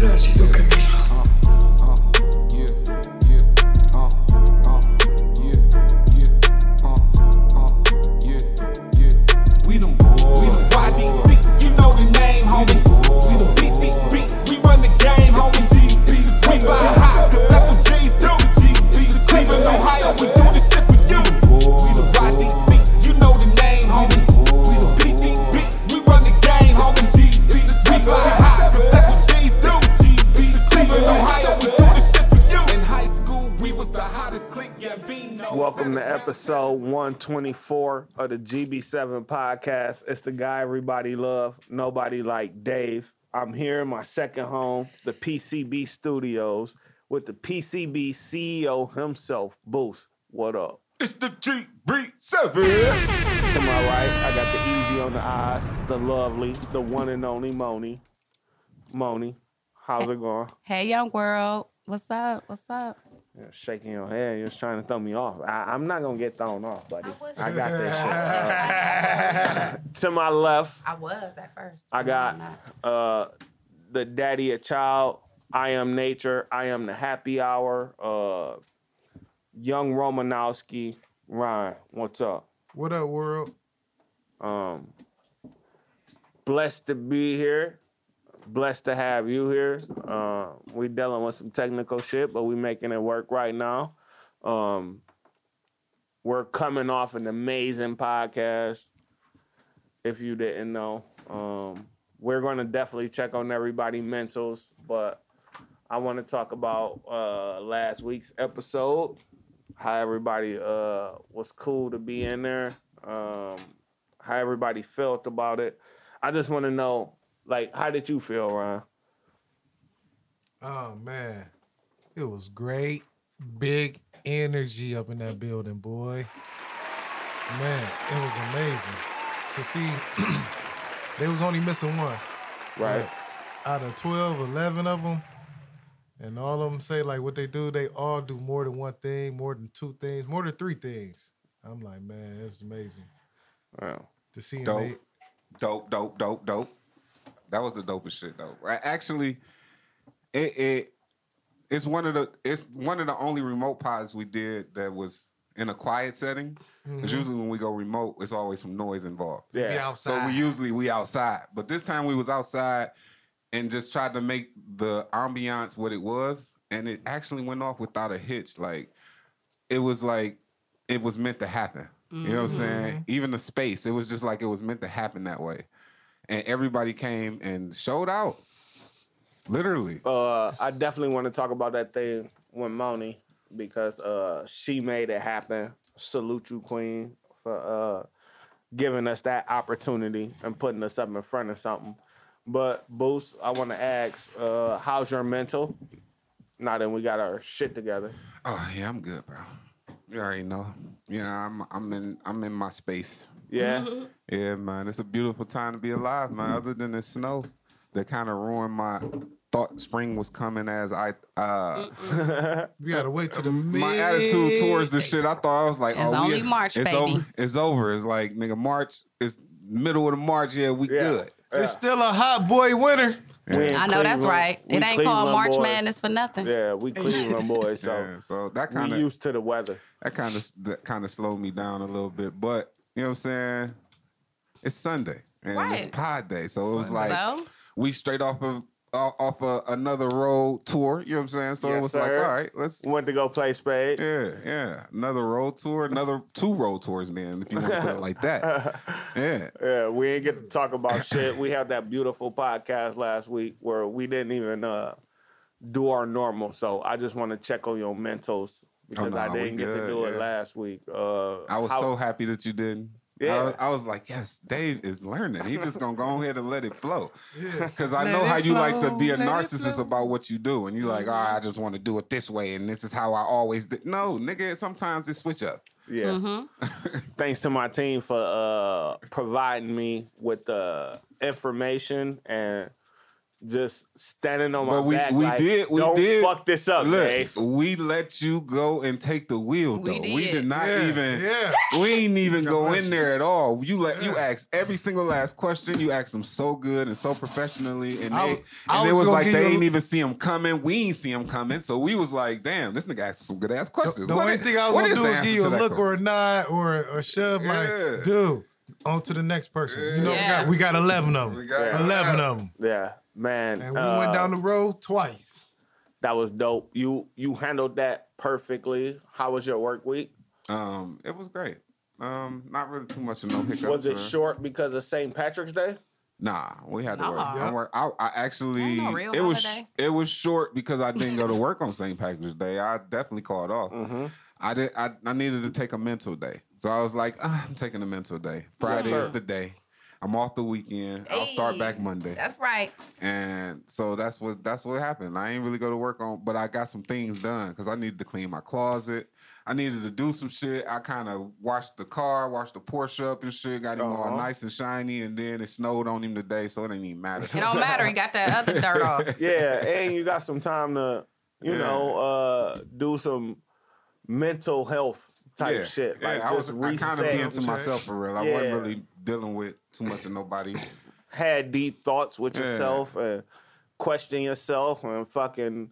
hubiera sido 124 of the GB7 podcast. It's the guy everybody love, nobody like Dave. I'm here in my second home, the PCB Studios, with the PCB CEO himself, Boost. What up? It's the GB7. To my right, I got the easy on the eyes, the lovely, the one and only Moni. Moni, how's it going? Hey, young world. What's up? What's up? You're shaking your head. You're just trying to throw me off. I, am not gonna get thrown off, buddy. I was- I got this shit. Uh, to my left, I was at first. I got uh, the daddy of child. I am nature. I am the happy hour. Uh, young Romanowski. Ron, what's up? What up, world? Um, blessed to be here. Blessed to have you here. Uh, we dealing with some technical shit, but we making it work right now. Um, we're coming off an amazing podcast. If you didn't know, um, we're going to definitely check on everybody' mentals, but I want to talk about uh, last week's episode. How everybody uh, was cool to be in there. Um, how everybody felt about it. I just want to know, like, how did you feel, Ron? Oh man, it was great. Big energy up in that building, boy. Man, it was amazing to see. they was only missing one. Right. Like, out of 12, 11 of them, and all of them say like what they do, they all do more than one thing, more than two things, more than three things. I'm like, man, it's amazing Wow. to see 'em. Dope. They, dope, dope, dope, dope. That was the dopest shit though. I- Actually, it it it's one of the it's one of the only remote pods we did that was in a quiet setting. Because mm-hmm. usually when we go remote, it's always some noise involved. Yeah. outside. So we usually we outside, but this time we was outside and just tried to make the ambiance what it was, and it actually went off without a hitch. Like it was like it was meant to happen. You know what I'm mm-hmm. saying? Even the space, it was just like it was meant to happen that way, and everybody came and showed out. Literally, Uh, I definitely want to talk about that thing with Moni because uh, she made it happen. Salute you, Queen, for uh, giving us that opportunity and putting us up in front of something. But Boost, I want to ask, uh, how's your mental? Now that we got our shit together. oh yeah, I'm good, bro. You already know. Yeah, I'm I'm in I'm in my space. Yeah. Yeah, man, it's a beautiful time to be alive, man. Other than the snow that kind of ruined my thought spring was coming as I uh we gotta wait till the my attitude towards the shit. I thought I was like, It's oh, we- only March, it's baby. over. It's over. It's like nigga, March. is middle of the March. Yeah, we Yeah. good. It's still a hot boy winter. We in I know that's Cleveland- right. we It ain't Cleveland called March boys. Madness for nothing. Yeah, we Cleveland boys, so Yeah, so that we kind of used to the weather. that kind of that kind of slowed me down a little bit. But you know what I'm saying? It's Sunday and it's Pod Day, so it was like So we straight off of off off a, another road tour. You know what I'm saying? So it Yes, was like, all right, let's Went to go play spade. Yeah, yeah. Another road tour, another two road tours then, if you want to put it like that. Yeah. Yeah, we ain't get to talk about shit. We had that beautiful podcast last week where we didn't even uh, do our normal. So I just want to check on your mentals because Oh, no, I didn't get to good, do it last week. Uh, I was how- so happy that you didn't. Yeah. I was, I was like, yes, Dave is learning. He just gonna go ahead and let it flow. Yeah. Because I Let know it how you like to be a narcissist about what you do, and you're like, oh, I just want to do it this way, and this is how I always did. No, nigga, sometimes it switch up. Yeah. Mm-hmm. Thanks to my team for uh, providing me with the information and just standing on my But we back. we like, did we Don't did fuck this up, Look, Dave. we let you go and take the wheel though. We We did. did not Yeah, even. yeah. We ain't even go in you. there at all. You let you Yeah. asked every single last question. You asked them so good and so professionally, and I they I and it was was like they you a- ain't even see him coming. We ain't see him coming, so we was like, "Damn, this nigga asked some good ass questions." the What only thing I was gonna do the is give you a look question? or a nod or a shove, Yeah. like, dude, on to the next person. You know, Yeah. we, got, we got eleven of them. We got eleven of them, Yeah, man. and we uh, went down the road twice. That was dope. You you handled that perfectly. How was your work week? Um, it was great. Um, not really too much of no hiccups. Was it man. short because of St. Patrick's Day? Nah, we had to work. Nah. I, work. I, I actually no it was holiday. it was short because I didn't go to work on St. Patrick's Day. I definitely called off. Mm-hmm. I did. I, I needed to take a mental day, so I was like, ah, I'm taking a mental day. Friday sir. is the day. I'm off the weekend. I'll start back Monday, That's right. and so that's what that's what happened. I ain't really go to work on, but I got some things done because I needed to clean my closet. I needed to do some shit. I kind of washed the car, washed the Porsche up and shit, got him all Uh-huh. nice and shiny, and then it snowed on him today, so it didn't even matter. It don't matter. He got that other dirt off. Yeah, and you got some time to, you Yeah. know, uh, do some mental health type yeah, shit. yeah, I was just I kind of being to myself for real. I Yeah. wasn't really dealing with too much of nobody. had deep thoughts with Yeah. yourself and question yourself and fucking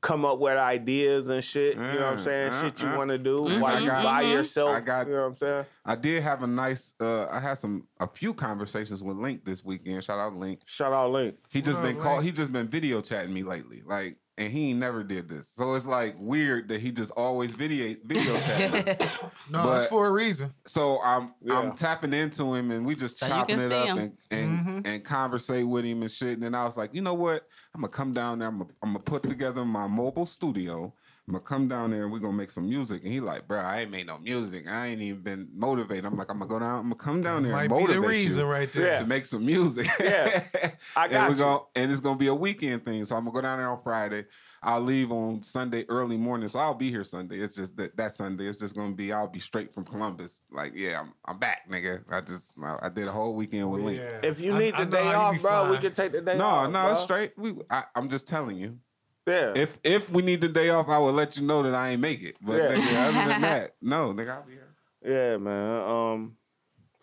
come up with ideas and shit. you know what I'm Yeah, saying? yeah, shit you yeah. want to do Mhm, while you I got- by yourself. I got- you know what I'm saying? I did have a nice. Uh, I had some a few conversations with Link this weekend. Shout out Link. Shout out Link. He just What been called. He just been video chatting me lately. Like, and he ain't never did this. So it's like weird that he just always video video chatting. me. No, it's for a reason. So I'm Yeah. I'm tapping into him and we just So chopping it up him. and and, Mhm. and conversate with him and shit. And then I was like, you know what? I'm gonna come down there. I'm gonna, I'm gonna put together my mobile studio. I'm gonna come down there and we're gonna make some music. And he like, bro, I ain't made no music. I ain't even been motivated. I'm like, I'm gonna go down. I'm gonna come down there Might and be motivate the reason you right there. Yeah. to make some music. Yeah. I and got we're you. gonna and it's gonna be a weekend thing. So I'm gonna go down there on Friday. I'll leave on Sunday early morning. So I'll be here Sunday. It's just that that Sunday. It's just gonna be I'll be straight from Columbus. Like, yeah, I'm I'm back, nigga. I just I, I did a whole weekend with Link. Yeah. If you need I the know day off, be bro, we can take the day No, off. no, no, it's straight. We I, I'm just telling you. Yeah. If if we need the day off, I will let you know that I ain't make it. But Yeah. nigga, other than that, no, nigga, I'll be here. yeah, man. Um,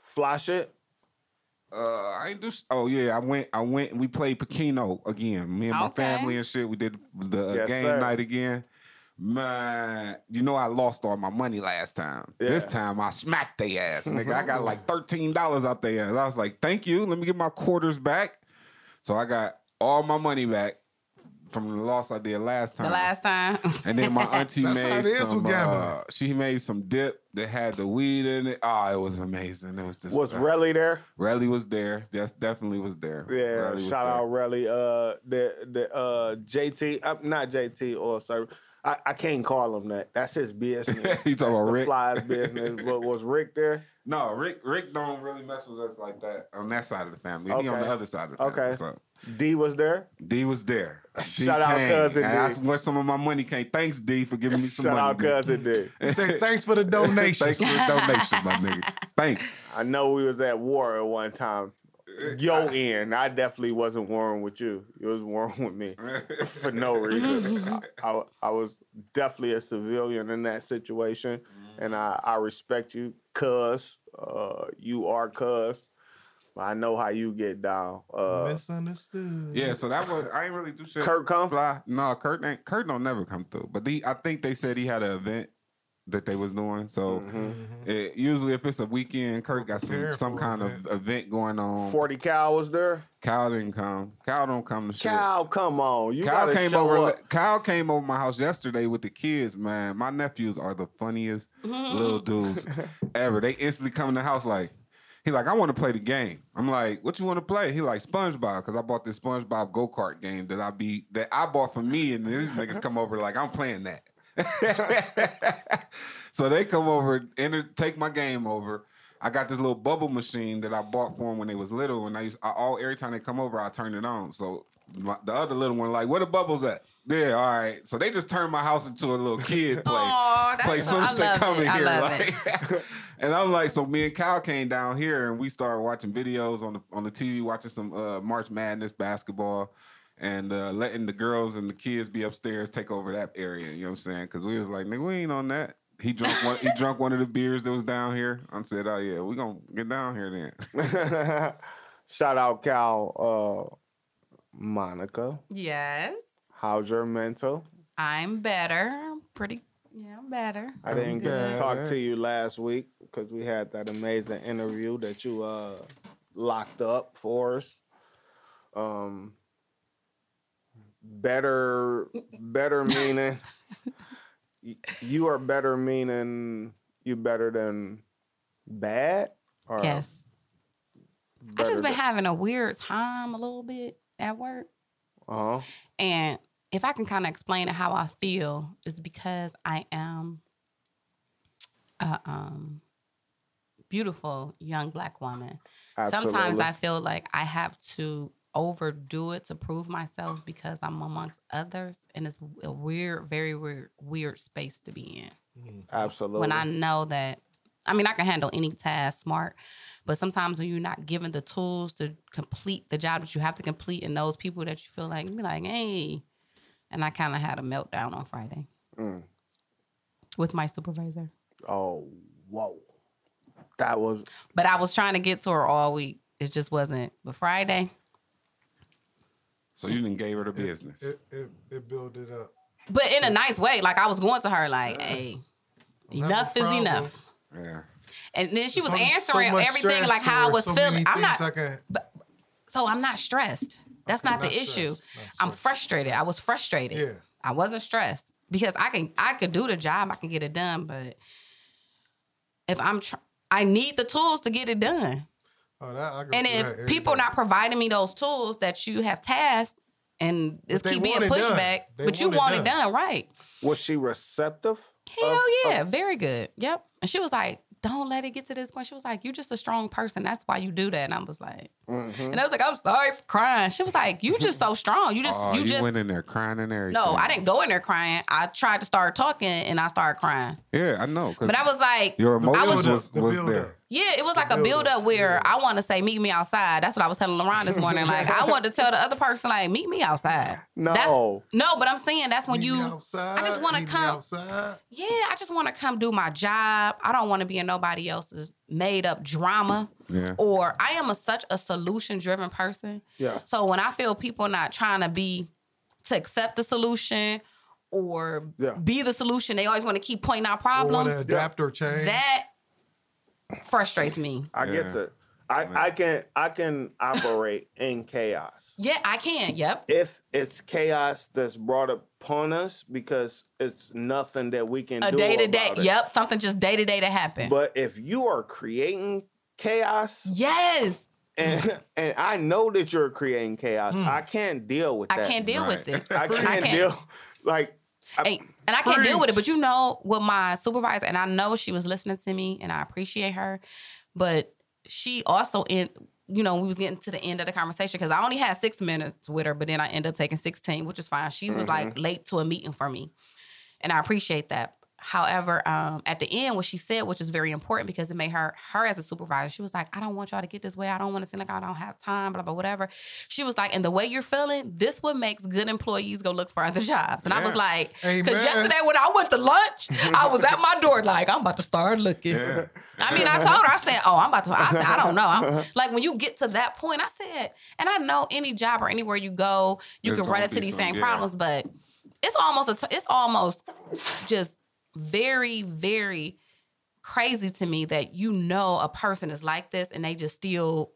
fly shit. Uh, I ain't do. Oh yeah, I went. I went. We played Pokeno again. Me and my Okay. family and shit. We did the uh, Yes, game sir. night again. Man, you know I lost all my money last time. This time I smacked they ass, nigga. I got like thirteen dollars out there. I was like, "Thank you. Let me get my quarters back." So I got all my money back from the loss I did last time. The last time. And then my auntie That's how made it is some. Uh, she made some dip that had the weed in it. Oh, it was amazing. It was just Was uh, Relly there? Relly was there. Yes, definitely was there. Yeah, Relly was shout there. out Relly. Uh, the the uh JT, uh, not JT or sir. I, I can't call him that. That's his business. You talking That's about the Rick? Fly's business. But was Rick there? No, Rick. Rick don't really mess with us like that on that side of the family. He on the other side of the family. Okay. So D was there. D was there. D Shout out came, cousin and D. That's where some of my money came. Thanks, D, for giving me some Shout money. Shout out cousin D. They say thanks for the donation. Thanks for the donation, my nigga. Thanks. I know we was at war at one time. Yo, in I definitely wasn't warring with you. It was warring with me for no reason. I, I, I was definitely a civilian in that situation, and I, I respect you, cuz uh, you are cuz. I know how you get down. Uh, Misunderstood. Yeah, so that was I ain't really do shit. Kurt come? Fly. No, Kurt ain't Kurt don't never come through. But the I think they said he had an event that they was doing. So Mm-hmm. it, usually if it's a weekend, Kurt got some some kind of event going on. Forty Cal was there. Cal didn't come. Cal don't come to shit. Cal, come on, you Kyle gotta came show over. up. Kyle came over my house yesterday with the kids. Man, my nephews are the funniest little dudes ever. They instantly come in the house like, he like, I want to play the game. I'm like, what you want to play? He like SpongeBob because I bought this SpongeBob go kart game that I be that I bought for me, and these niggas come over like I'm playing that. so they come over, and take my game over. I got this little bubble machine that I bought for them when they was little, and I used I, all every time they come over, I turn it on. So my, the other little one like, where the bubbles at? Yeah, all right. So they just turned my house into a little kid play. Aw, that's play so- soon I as they come in I here. Like, and I'm like, so me and Kyle came down here and we started watching videos on the on the TV, watching some uh, March Madness basketball. and uh, letting the girls and the kids be upstairs take over that area. You know what I'm saying? Because we was like, nigga, we ain't on that. He drunk one. he drunk one of the beers that was down here. I said, oh yeah, we gonna get down here then. Shout out Cal, uh, Monica. Yes. How's your mental? I'm better. I'm pretty. Yeah, I'm better. I didn't get to talk to you last week because we had that amazing interview that you uh locked up for us. Um, better, better meaning you are better meaning you better than bad. Or Yes. I just been than- having a weird time a little bit at work. Uh-huh. And if I can kind of explain it how I feel, is because I am a um, beautiful young black woman. Sometimes I feel like I have to overdo it to prove myself because I'm amongst others, and it's a weird, very weird, weird space to be in. Absolutely. When I know that, I mean, I can handle any task smart, but sometimes when you're not given the tools to complete the job that you have to complete, and those people that you feel like, you be like, hey, and I kind of had a meltdown on Friday Mm. with my supervisor. Oh, whoa. That was But I was trying to get to her all week. It just wasn't. But Friday, So you didn't gave her the business. It, it, it built it up. but in a nice way. Like I was going to her, like, hey, Don't enough no is enough. yeah. And then she was So- so answering much everything like how I was so feeling. I'm not. things I can- So I'm not stressed. That's not the not issue. not I'm frustrated. I was frustrated. Yeah. I wasn't stressed because I can I could do the job. I can get it done, but if I'm tr- I need the tools to get it done. Oh, that, I go And through that if people not providing me those tools that you have tasked and it's keep being pushed it done. pushback, They but you want it done. done, right? was she receptive? Hell of- yeah, of- very good. Yep. And she was like, "Don't let it get to this point." She was like, "You're just a strong person. That's why you do that." And I was like, Mhm. and I was like, "I'm sorry for crying." She was like, "You just so strong. You just Oh, you, you, just." went in there crying and everything. no, I didn't go in there crying. I tried to start talking and I started crying. Yeah, I know. But I was like, your The emotions was- was, was, the there. yeah, it was like a build build up, up where yeah. I want to say, meet me outside. That's what I was telling LaRon this morning. Like, I wanted to tell the other person, like, meet me outside. No. That's, no, but I'm saying that's when Meet me you, outside, I just want to meet me come. outside. Yeah, I just want to come do my job. I don't want to be in nobody else's made up drama. Yeah. Or I am a such a solution driven person. Yeah. So when I feel people not trying to be to accept the solution or Yeah. be the solution, they always want to keep pointing out problems. to adapt or change. That frustrates me. I Yeah. get it. I, I can I can operate in chaos. Yeah, I can. Yep. If it's chaos that's brought upon us because it's nothing that we can do. A day to day. Yep. Something just day to day to happen. But if you are creating chaos yes. and and I know that you're creating chaos, hmm. I can't deal with That. I can't deal with it. I can't, can't. deal like I- Hey, and I can't deal with it. But you know, with my supervisor, and I know she was listening to me, and I appreciate her. But she also in, you know, we was getting to the end of the conversation because I only had six minutes with her, but then I ended up taking sixteen, which is fine. She was mm-hmm. like late to a meeting for me, and I appreciate that. However, um, at the end, what she said, which is very important because it made her her as a supervisor, she was like, "I don't want y'all to get this way. I don't want to seem like I don't have time, blah blah whatever." She was like, "And the way you're feeling, this what makes good employees go look for other jobs." And I was like, "Because yesterday when I went to lunch, I was at my door like I'm about to start looking." Yeah. I mean, I told her, I said, "Oh, I'm about to." I said, "I don't know." I'm, like when you get to that point, I said, and I know any job or anywhere you go, you There's can run into these some- same yeah. problems, but it's almost a t- it's almost just very very crazy to me that you know a person is like this and they just still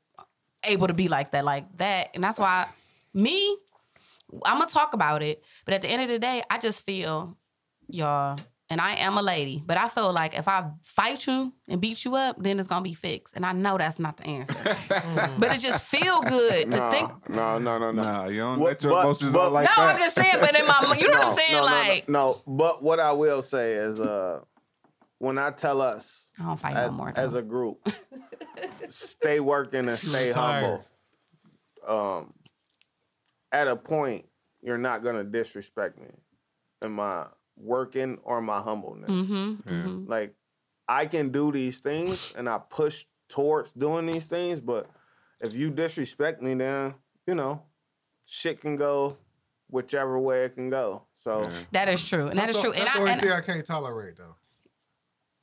able to be like that like that. And that's why me i'm gonna talk about it but at the end of the day i just feel y'all and i am a lady but i feel like if i fight you and beat you up then it's gonna be fixed and i know that's not the answer but it just feel good to no, think no, no, no, no. Nah, you don't What- let your but- emotions but- out like no that. No, I'm just saying but in my you know what i'm No, saying no, no, no, like no, But what I will say is, uh, when I tell us i don't fight as, no more as a group, stay working and stay humble. Um, at a point, you're not gonna disrespect me in my working or my humbleness. mm-hmm, Yeah. hmm Like I can do these things and I push towards doing these things, but if you disrespect me, then you know shit can go whichever way it can go. So That is true, and that That's is the- true. And That's I, the only and thing I can't tolerate though.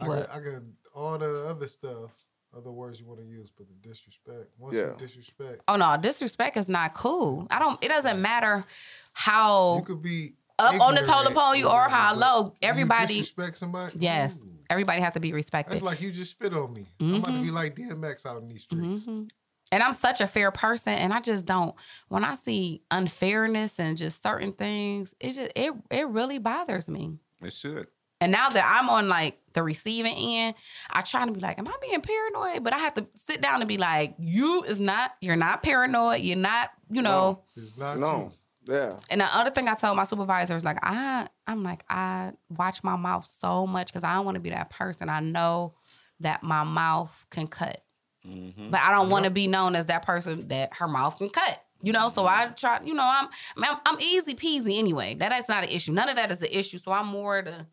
I What? got, I got all the other stuff, other words you want to use, but the disrespect. Once Yeah. you disrespect, oh no, disrespect is not cool. I don't. It doesn't matter how you could be up on the ignorant totem pole you are, whatever, how but low. you Everybody, disrespect somebody. yes, ooh, everybody has to be respected. It's like you just spit on me. I'm about to be like DMX out in these streets. Mhm. And I'm such a fair person, and I just don't. When I see unfairness and just certain things, it just it it really bothers me. It should. And now that I'm on like the receiving end, I try to be like, am I being paranoid? But I have to sit down and be like, you is not, you're not paranoid. You're not, you know. It's not no, yeah, And the other thing I told my supervisor is like, I, I'm like, I watch my mouth so much because I don't want to be that person. I know that my mouth can cut, Mm-hmm. but I don't want to be known as that person that her mouth can cut. You know, so I try. You know, I'm, I'm, I'm easy peasy anyway. That is not an issue. None of that is an issue. So I'm more the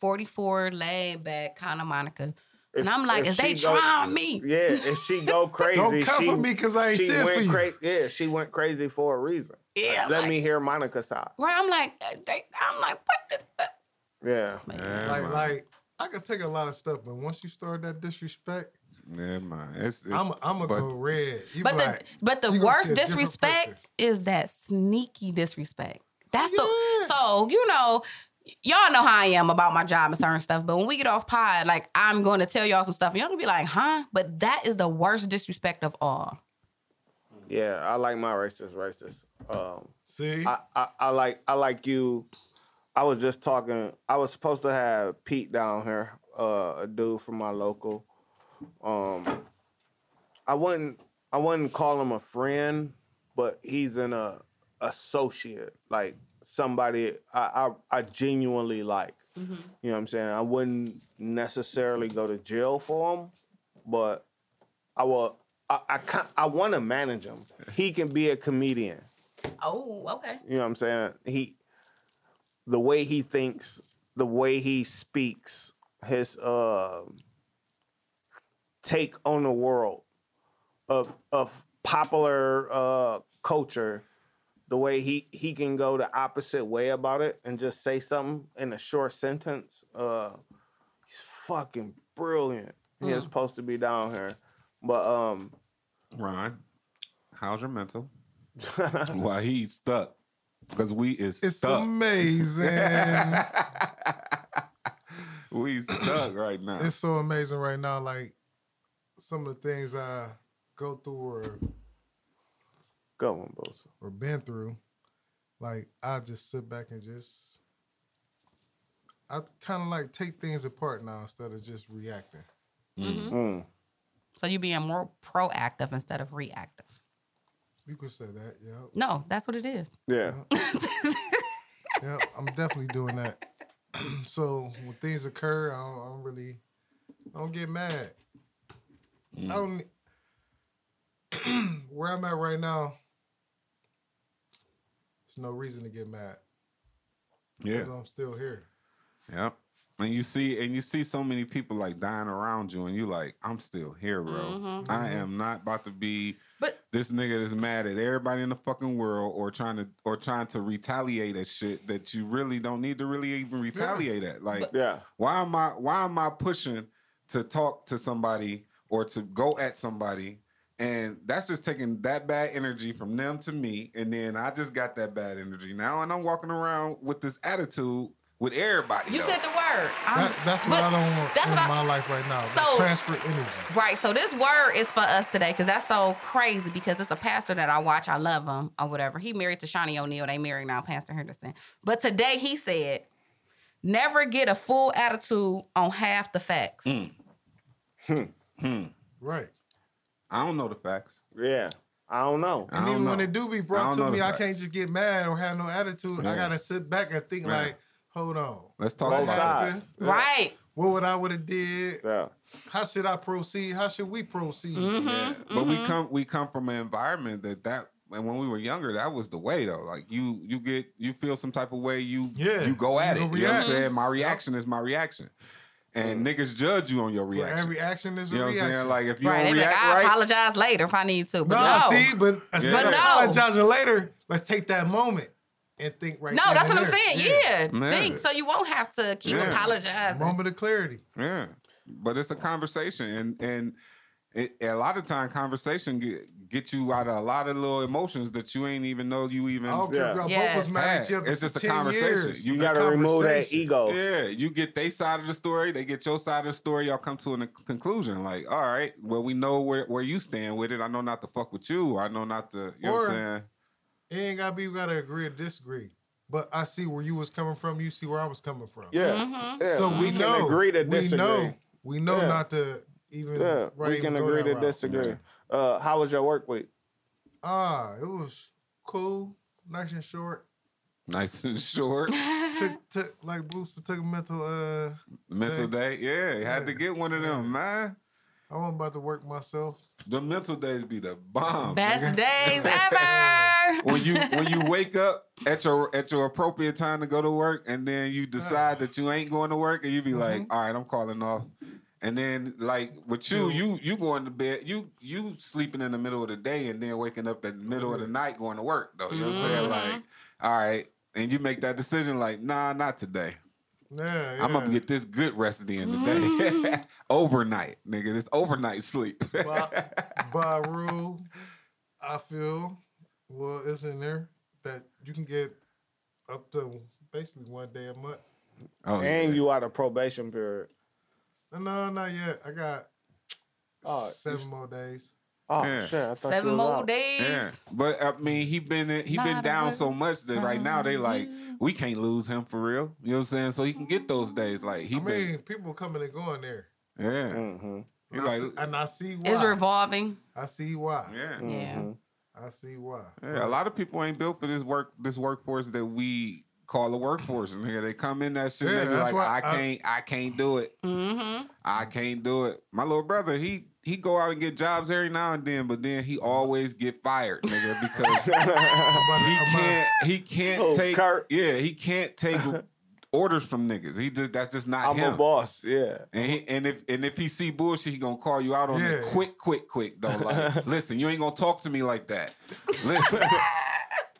44 laid back kind of Monica. If- and I'm like, if is they she go- trying me? yeah. If she go crazy, Don't come she, for me 'cause I ain't she shit for went you. cra- yeah, she went crazy for a reason. Yeah, Let like- me hear Monica's side. Right? I'm like, uh, they, I'm like, what? The, Yeah, Yeah, Like, man. like I could take a lot of stuff, but once you start that disrespect, yeah, man. It's, it, I'm I'm gonna go red. You But be the like, but the you gonna see worst disrespect is that sneaky disrespect. That's Yeah. the so you know. Y'all know how I am about my job and certain stuff, but when we get off pod, like I'm going to tell y'all some stuff, and y'all gonna be like, "Huh?" But that is the worst disrespect of all. yeah. I like my racist, racist. Um, see, I, I, I like I like you. I was just talking. I was supposed to have Pete down here, uh, a dude from my local. Um, I wouldn't I wouldn't call him a friend, but he's an uh, associate, like somebody I, I I genuinely like. You know what I'm saying? I wouldn't necessarily go to jail for him, but I will. I I, I want to manage him. He can be a comedian. Oh, okay. You know what I'm saying? He, the way he thinks, the way he speaks, his uh, take on the world of of popular uh, culture, the way he he can go the opposite way about it and just say something in a short sentence. Uh, he's fucking brilliant. He is supposed to be down here, but um, Ron, how's your mental? Why he's stuck? Because we is stuck. it's stuck. amazing. we stuck right now. it's so amazing right now. Like some of the things I go through or go on, Bosa. or been through, like I just sit back and just I kind of like take things apart now instead of just reacting. Mm. So you being more proactive instead of reactive. You could say that, yeah. No, that's what it is. Yeah. Yeah, I'm definitely doing that. so when things occur, I don't, I don't really, I don't get mad. I don't. where I'm at right now, there's no reason to get mad yeah. because I'm still here. Yep. And you see, and you see so many people like dying around you, and you like, I'm still here, bro. Mhm. I am not about to be But this nigga that's mad at everybody in the fucking world, or trying to, or trying to retaliate at shit that you really don't need to really even retaliate at. Like, Yeah. why am I, why am I pushing to talk to somebody or to go at somebody? And that's just taking that bad energy from them to me, and then I just got that bad energy now, and I'm walking around with this attitude with everybody. you though. said the word. That, that's what but I don't want that's in what I- my life right now. So- So, transfer energy. Right. So this word is for us today because that's so crazy because it's a pastor that I watch. I love him or whatever. He married to Shaunie O'Neal. They married now, Pastor Henderson. But today he said, never get a full attitude on half the facts. Mm. Hmm. Right. I don't know the facts. Yeah. I don't know. And don't even when know. it do be brought to me, I facts. can't just get mad or have no attitude. Yeah. I gotta sit back and think Yeah. like, hold on. Let's talk Both about happened? sides. this. Yeah. Right. What would I would have did? Yeah. How should I proceed? How should we proceed? Mm-hmm. Yeah. But we come we come from an environment that that and when we were younger, that was the way though. Like you you get you feel some type of way, you Yeah. you go at You it. go You know what I'm saying? My reaction is my reaction. And niggas judge you on your For reaction. every action is a you know what I'm reaction. saying? Like if you Right. don't They be like, react I right, apologize later if I need to. But no, no. see, but instead But of no. apologizing later, let's take that moment and think right no, then that's and what I'm there. saying. Yeah. Yeah. Think so you won't have to keep Yeah. apologizing. Moment of clarity. Yeah, but it's a conversation, and and it, a lot of time conversation get get you out of a lot of little emotions that you ain't even know you even I don't care Yes. both was mad at each other It's just a conversation. years. You You got gotta remove that ego. Yeah, you get their side of the story, they get your side of the story. Y'all come to a conclusion. Like, all right, well, we know where, where you stand with it. I know not to fuck with you. I know not to. You know what I'm saying? It ain't gotta be we gotta agree or disagree. But I see where you was coming from. You see where I was coming from. Yeah. Mm-hmm. yeah. So we we, can know. agree to disagree. we know. We know Yeah. not to even. Yeah, right, we can go agree to route. disagree. Uh, how was your work week? Ah, it was cool, nice and short. Nice and short. Took took like Booster took a mental. Uh, mental Day. day. Yeah, you had to get one of them, man. I wasn't about to work myself. The mental days be the bomb. Best nigga. days ever. when you when you wake up at your at your appropriate time to go to work, and then you decide that you ain't going to work, and you be like, Mm-hmm. "All right, I'm calling off." And then like with you, you you going to bed, you you sleeping in the middle of the day, and then waking up in the middle of the night going to work. Though you know what I'm saying? Mm-hmm. Like, all right, and you make that decision, like, nah, not today. Yeah, yeah. I'm gonna get this good rest at the end of the Mm-hmm. day. overnight, nigga. This overnight sleep. By, by rule, I feel well, it's in there that you can get up to basically one day a month. oh, And yeah. you out of probation period. No, not yet. I got Oh, seven more days. Oh Yeah. shit! I thought Seven you was more out. days. Yeah, but I mean, he been he been down so much that right now they like we can't lose him for real. You know what I'm saying? So he can get those days. Like he I been, mean, people coming and going there. yeah, Mm-hmm. he And, like I, see, and I see why. It's revolving. I see why. yeah. Yeah. I see why. yeah. A lot of people ain't built for this work this workforce that we call the workforce. And nigga, they come in that shit. Yeah, and they be like, why I I- can't, I can't do it. Mm-hmm. I can't do it. My little brother, he he go out and get jobs every now and then, but then he always get fired, nigga, because he can't he can't Oh, take Kurt. yeah he can't take orders from niggas. He just that's just not I'm him. a boss. Yeah. And he, and if and if he see bullshit, he gonna call you out on it quick, quick, quick. Though, like, listen, you ain't gonna talk to me like that. Listen.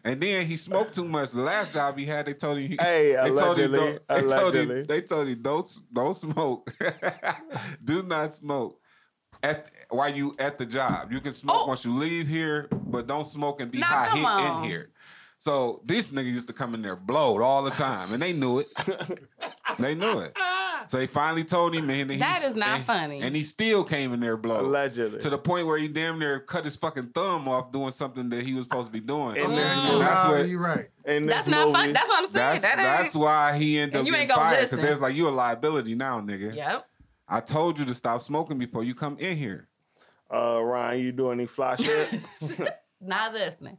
And then he smoked too much. The last job he had, they told him. He, Hey, they told him, allegedly, don't- they told him, allegedly. they told him don't don't smoke. Do not smoke. At while you at the job, you can smoke Oh. once you leave here, but don't smoke and be Now, high hit in here. So this nigga used to come in there blowed all the time, and they knew it. they knew it. So they finally told him, man. and he- is not and- funny. And he still came in there blowed. Allegedly. To the point where he damn near cut his fucking thumb off doing something that he was supposed to be doing. And And so that's what you right. In That's not movie, fun. That's what I'm saying. that's, that that's why he ended up you ain't getting gonna fired because there's like you a liability now, nigga. Yep. I told you to stop smoking before you come in here. uh, Ron, you do any fly shit? Not listening.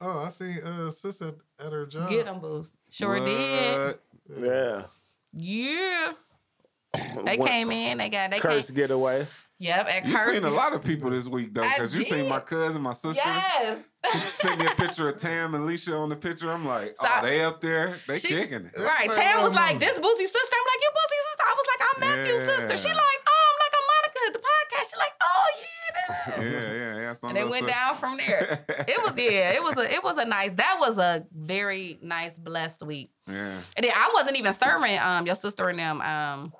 Oh, I see uh sis at, at her job. Get them, boost. Sure did. Yeah. Yeah. They What- came in. They got. They Curse came. getaway. Yep. At You seen a lot of people this week though, I because you seen did. my cousin, my sister. Yes. She sent me a picture of Tam and Leisha on the picture. I'm like, So oh, I- they up there, they She- kicking it. Right. Right, Tam was like, "This Boosie's sister." I'm like, "You Boosie's sister." I was like, "I'm Matthew's Yeah. sister." She like, "Oh, I'm like, I'm Monica, the. She like, "Oh yeah." Yeah, yeah, yeah. some And it went down from there. It was yeah. It was a it was a nice. That was a very nice blessed week. Yeah. And then I wasn't even serving um your sister and them. Um,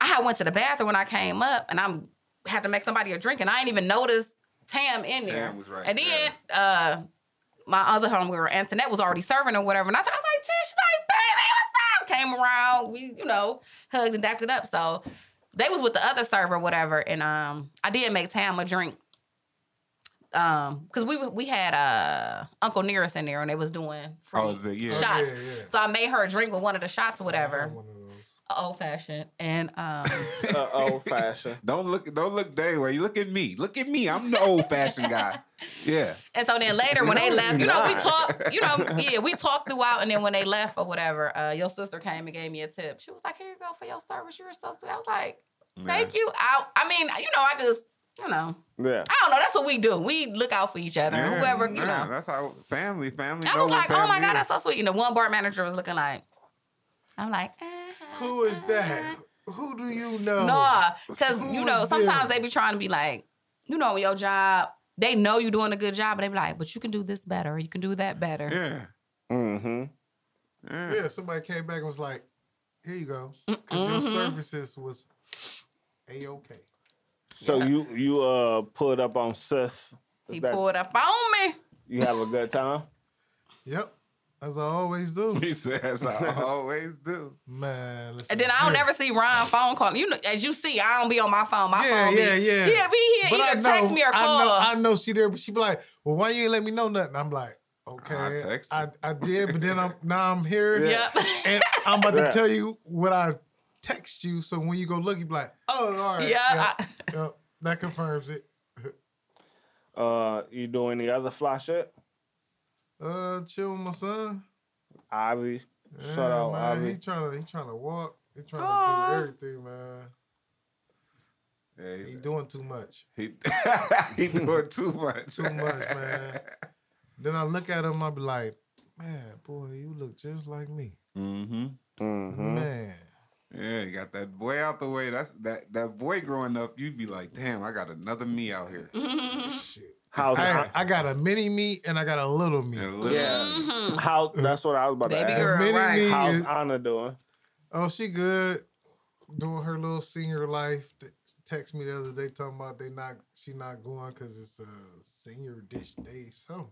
I had went to the bathroom when I came up, and I'm had to make somebody a drink, and I didn't even notice Tam in there. Tam was right And then uh, my other homegirl Antoinette was already serving or whatever, and I was like, Tish, she's like, baby, what's up? Came around, we you know hugged and dapped it up. So they was with the other server, whatever, and um, I did make Tam a drink. Um, cause we we had uh Uncle Nearest in there and they was doing free Oh, the, yeah. shots. yeah, yeah. So I made her a drink with one of the shots or I whatever, old fashioned, and um, Uh, old fashioned. Don't look, don't look that way. You look at me. Look at me. I'm the old fashioned guy. Yeah. and so then later when they left, you know, we not. talked, you know, yeah, we talked throughout, and then when they left or whatever, uh, your sister came and gave me a tip. She was like, "Here you go for your service. You were so sweet." I was like, "Thank you." I, I mean, you know, I just, you know, Yeah. I don't know. That's what we do. We look out for each other. Yeah, Whoever, you yeah, know. That's how family, family. I was like, "Oh my god, is. that's so sweet." And the one bar manager was looking like, I'm like, uh-huh. Who is that? Who do you know? Nah, because you know sometimes them? they be trying to be like, you know, your job. They know you're doing a good job, but they be like, but you can do this better. You can do that better. Yeah. Mm-hmm. Yeah. Yeah, somebody came back and was like, "Here you go," because your Mhm. services was a okay. So Yeah. you you uh pulled up on sis. He That- pulled up on me. You have a good time. Yep, as I always do. He says I always do. Man, listen And then I don't here. never see Ryan phone calling. You know, as you see, I don't be on my phone. My Yeah, phone be, yeah, yeah. Yeah, be here. But I Either know, text me or call. I know, I know she there, but she be like, "Well, why you ain't let me know nothing?" I'm like, "Okay, text I, you. I did, but then I'm now I'm here, yeah. and I'm about Yeah. to tell you what I text you. So when you go look, you be like, "Oh, all right, Yeah, yep, I- yep, that confirms it." Uh, you doing the other fly shit? Uh, chill with my son. Ivy. Yeah, Shout out, man. Ivy. He trying to he trying to walk. He trying Aw. to do everything, man. Yeah, He he, doing too much. he, he doing too much. Too much, man. Then I look at him, I be like, man, boy, you look just like me. Mm-hmm. Mm-hmm. Man. Yeah, you got that boy out the way. That's that that boy growing up. You'd be like, damn, I got another me out here. Shit. How's I, I got a mini me and I got a little me. And look- yeah? Mhm. How? That's what I was about to Baby ask. girl, mini right. me How's is, Anna doing? oh, she good. Doing her little senior life. They Text me the other day talking about they not she not going because it's a senior dish day. Some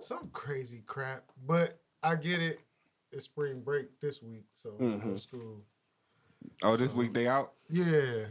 some crazy crap. But I get it. It's spring break this week, so I go to Mhm. school. Oh, this week they out. Yeah.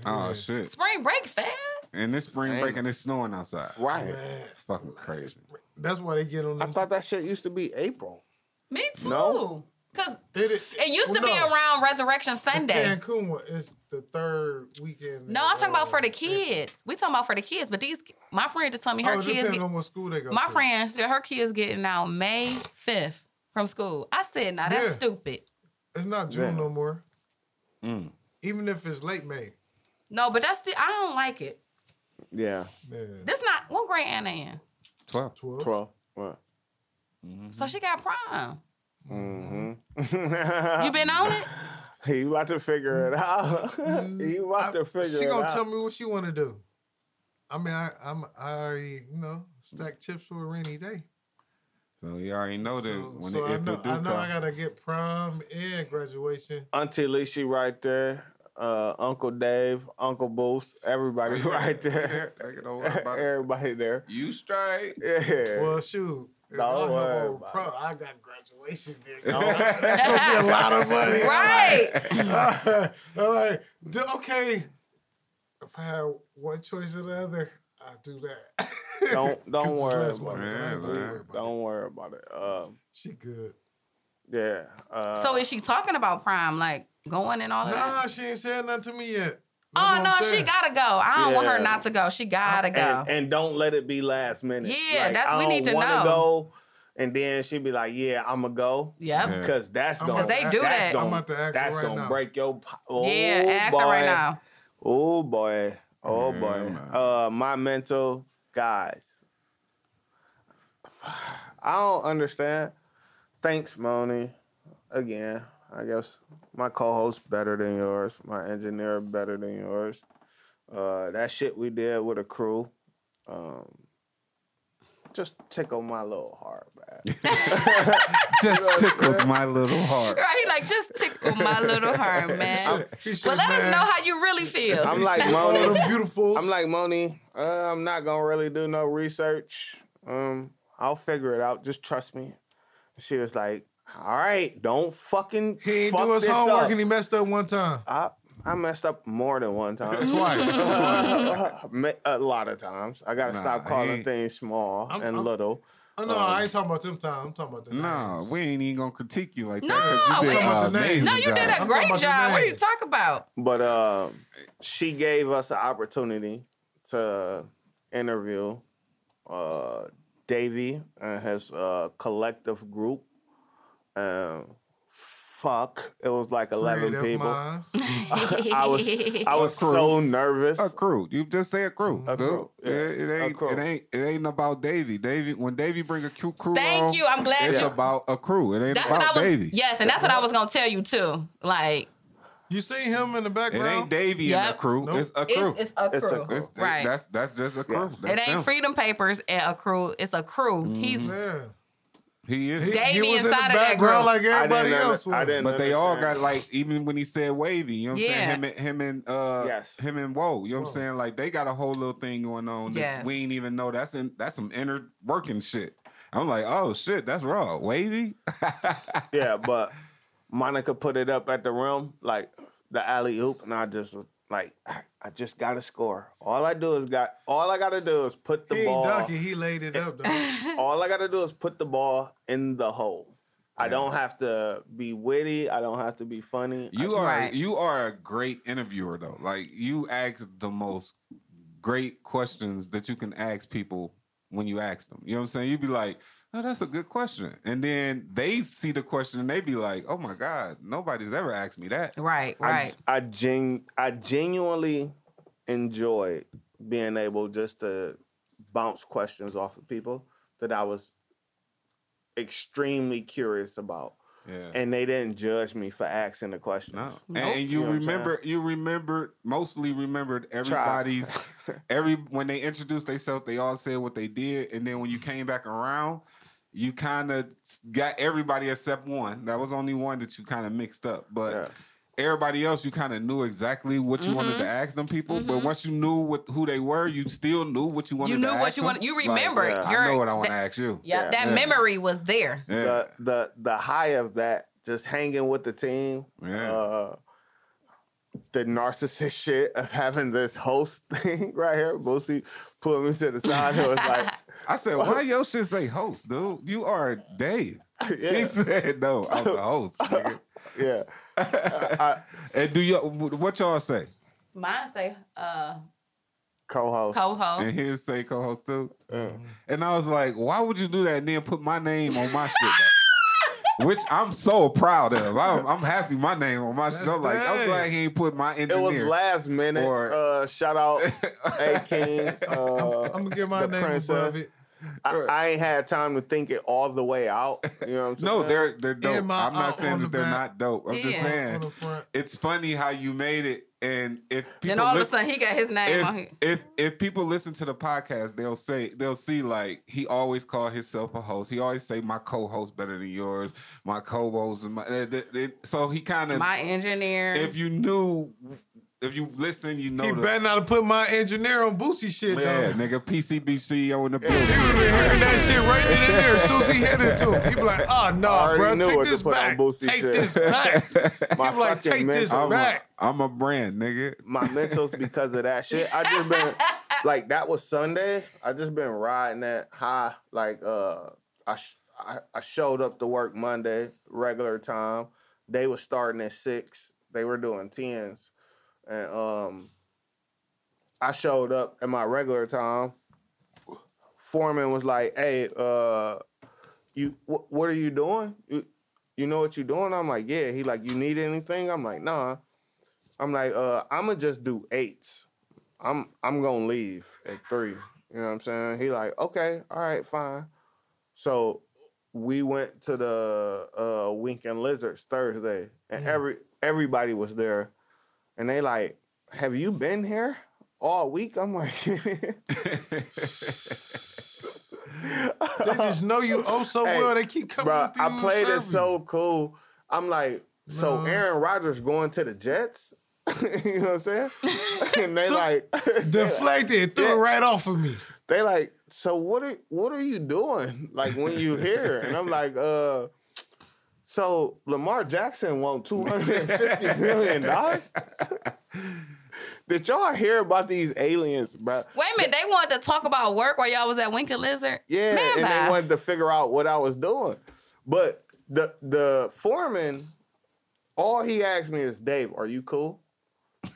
Oh yeah. shit! Spring break fast. And this spring break and it's snowing outside. Right. Man, It's fucking crazy. that's why they get on I them. thought that shit used to be April. Me too. No? Cause it, it used to well, be no. around Resurrection Sunday. Cancun one is the third weekend. No, I'm talking about for the uh, kids. We talking about for the kids, but these my friend just told me her oh, kids depends get, on what school they go my to. friend said her kids getting out May 5th from school. I said, now that's Yeah. stupid. It's not June Yeah. no more. Mm. Even if it's late May. No, but that's the I don't like it. Yeah. Yeah. This not what grade Anna in. Twelve. 12. Twelve. What? So she got prime. Mm-hmm. You been on it? He about to figure it out. he about to figure she gonna out. tell me what she want to do. I mean, I, I'm I already you know stack chips for a rainy day. So you already know that So, when so it, I if know do I know I gotta get prom and graduation. Auntie Lishy right there. Uh, Uncle Dave, Uncle Boost, everybody right there. They don't worry about it. Everybody there. You straight. Yeah. Well, shoot. If Don't I worry a about prom, I got graduations there. That's gonna be a lot of money. Right. All right. D- Okay. If I have one choice or the other, I'll do that. don't don't 'Cause it's worry less about it. but I ain't gonna man. worry about. Don't worry about it. Um, She good. yeah. Uh, so is she talking about prime, like going and all of Nah, that? she ain't said nothing to me yet. Oh That's what no, I'm she gotta go. I don't want her not to go. She gotta go. and, and don't let it be last minute. Yeah, Like, that's- I we need to wanna know. go, and then she'd be like, "Yeah, I'm gonna go," yep. Yeah. because that's I'm gonna about to They do that's that. Gonna, I'm about to ask her that's right gonna now. break your. po- Oh, yeah, ask her right boy. now. Oh boy. Oh Yeah, boy. man. Uh my mental guys. I don't understand. Thanks, Moni. Again, I guess my co-host better than yours. My engineer better than yours. Uh that shit we did with a crew. Um just tickle my little heart, man. Just tickled my little heart. Right, he like just tickle my little heart, man. He said, But let us know how you really feel. I'm like all Moni. beautiful. I'm like Moni. Uh, I'm not gonna really do no research. Um, I'll figure it out. Just trust me. She was like, "All right, don't fucking he ain't fuck do his this homework up." and he messed up one time. I I messed up more than one time. Twice. Ma- a lot of times. I gotta Nah, stop calling ain't- things small I'm- and I'm- little. Oh no, I ain't talking about them times. I'm talking about the No, names. we ain't even gonna critique you like that No, because you we did ain't. an Talking about the names. amazing no, you job. did a I'm talking great about the job. What are you names. talking about? But uh, she gave us the opportunity to interview uh, Davey and his uh, collective group. Um, fuck, it was like eleven of people. I was I was crew. so nervous. A crew. You just say a crew. A crew, yeah. It, it A ain't. crew. It ain't. It ain't about Davy. Davy. When Davy bring a crew, crew Thank on, you. I'm glad It's you. about a crew. It ain't That's about was. Davy. Yes, and that's what I was gonna tell you too. Like You see him in the background. It background? ain't Davey and Yep. the crew. Nope. It's a crew. It's, it's a It's a crew. crew. It's- right. That's that's just a crew. That's it ain't them. Freedom Papers and a crew. It's a crew. Mm-hmm. He's Yeah. He is. He, Davey he was in the inside of that background group. like everybody didn't else under- I was. didn't But they all understand. got like even when he said wavy, you know what I'm Yeah. saying? Him and him and uh Yes. him and Whoa, you know what I'm saying? Like they got a whole little thing going on that Yes. we ain't even know that's in that's some inner working shit. I'm like, oh shit, that's raw. Wavy? Yeah, but Monica put it up at the rim, like the alley oop, and I just was like, I, I just got to score. All I do is got all I got to do is put the He ain't ball. dunking. He laid it up though. All I got to do is put the ball in the hole. I don't have to be witty. I don't have to be funny. You I, are Right. you are a great interviewer though. Like you ask the most great questions that you can ask people when you ask them. You know what I'm saying? You'd be like, "Oh, that's a good question," and then they see the question and they be like, "Oh my god, nobody's ever asked me that." right, right. I gen I genuinely enjoyed being able just to bounce questions off of people that I was extremely curious about. Yeah. And they didn't judge me for asking the questions. No. Nope. And, and you You know remember you remembered mostly remembered everybody's every when they introduced themselves, they all said what they did, and then when you came back around, you kind of got everybody except one. That was only one that you kind of mixed up, but. Yeah. Everybody else, you kind of knew exactly what you wanted to ask them people, but once you knew what who they were, you still knew what you wanted. You to knew ask what you wanted. You Like, remember it. yeah, You're, I know what I want to ask you. Yeah, Yeah. that Yeah. memory was there. Yeah. the the the high of that, just hanging with the team. Yeah. Uh, the narcissist shit of having this host thing right here. Boosie put me to the side. It was like, I said, why your shit say host, dude? You are Dave. He said, no, I'm the host. nigga. yeah. I, and do you what y'all say? Mine say uh, co-host. co-host. And his say co-host too. Yeah. And I was like, why would you do that and then put my name on my shit? though? Which I'm so proud of. I'm, I'm happy my name on my shit. I'm like, I'm glad he ain't put my name. It was last minute. Or- uh, shout out A King. Uh, I'm gonna get my name princess. above it. I, I ain't had time to think it all the way out. You know what I'm saying? no, they're they're dope. My- I'm not saying that the they're back. not dope. I'm just Yeah. On saying it's funny how you made it. And if people Then all of a sudden he got his name on if, here. if if people listen to the podcast, they'll say they'll see like he always call himself a host. He always say my co-host better than yours, my co-host. And my, uh, th- th- so he kind of My engineer. if you knew if you listen, you know He the, better not have put my engineer on Boosie shit yeah, though. nigga PCB CEO in the building. He would have been hearing that shit right then and there as soon as he hit it to him. He be like, oh no, I already bro, knew take what to this put on back. Take shit. this back. My He be like, fucking take this mental- I'm a, back. I'm a brand, nigga. my mentals because of that shit. I just been like that was Sunday. I just been riding that high. Like uh, I sh- I, I showed up to work Monday regular time. They was starting at six. They were doing tens, and um, I showed up at my regular time. Foreman was like, "Hey, uh, you wh- what are you doing? You, you know what you're doing?" I'm like, "Yeah." He like, "You need anything?" I'm like, "Nah." I'm like, uh, I'm gonna just do eights. I'm I'm gonna leave at three. You know what I'm saying? He like, okay, all right, fine. So we went to the uh Winking Lizards Thursday, and every everybody was there, and they like, have you been here all week? I'm like, They just know you oh so Hey, well. They keep coming bro, up you. I and played it so cool. I'm like, so No. Aaron Rodgers going to the Jets? you know what I'm saying? and they like, you. deflected, threw Yeah. it right off of me. they like, so what are what are you doing? Like when you here? And I'm like, uh, so Lamar Jackson won two hundred and fifty million dollars. Did y'all hear about these aliens, bro? Wait a minute, they wanted to talk about work while y'all was at Winkin' Lizard. Yeah, Man, and bye. they wanted to figure out what I was doing. But the the foreman, all he asked me is, Dave, are you cool?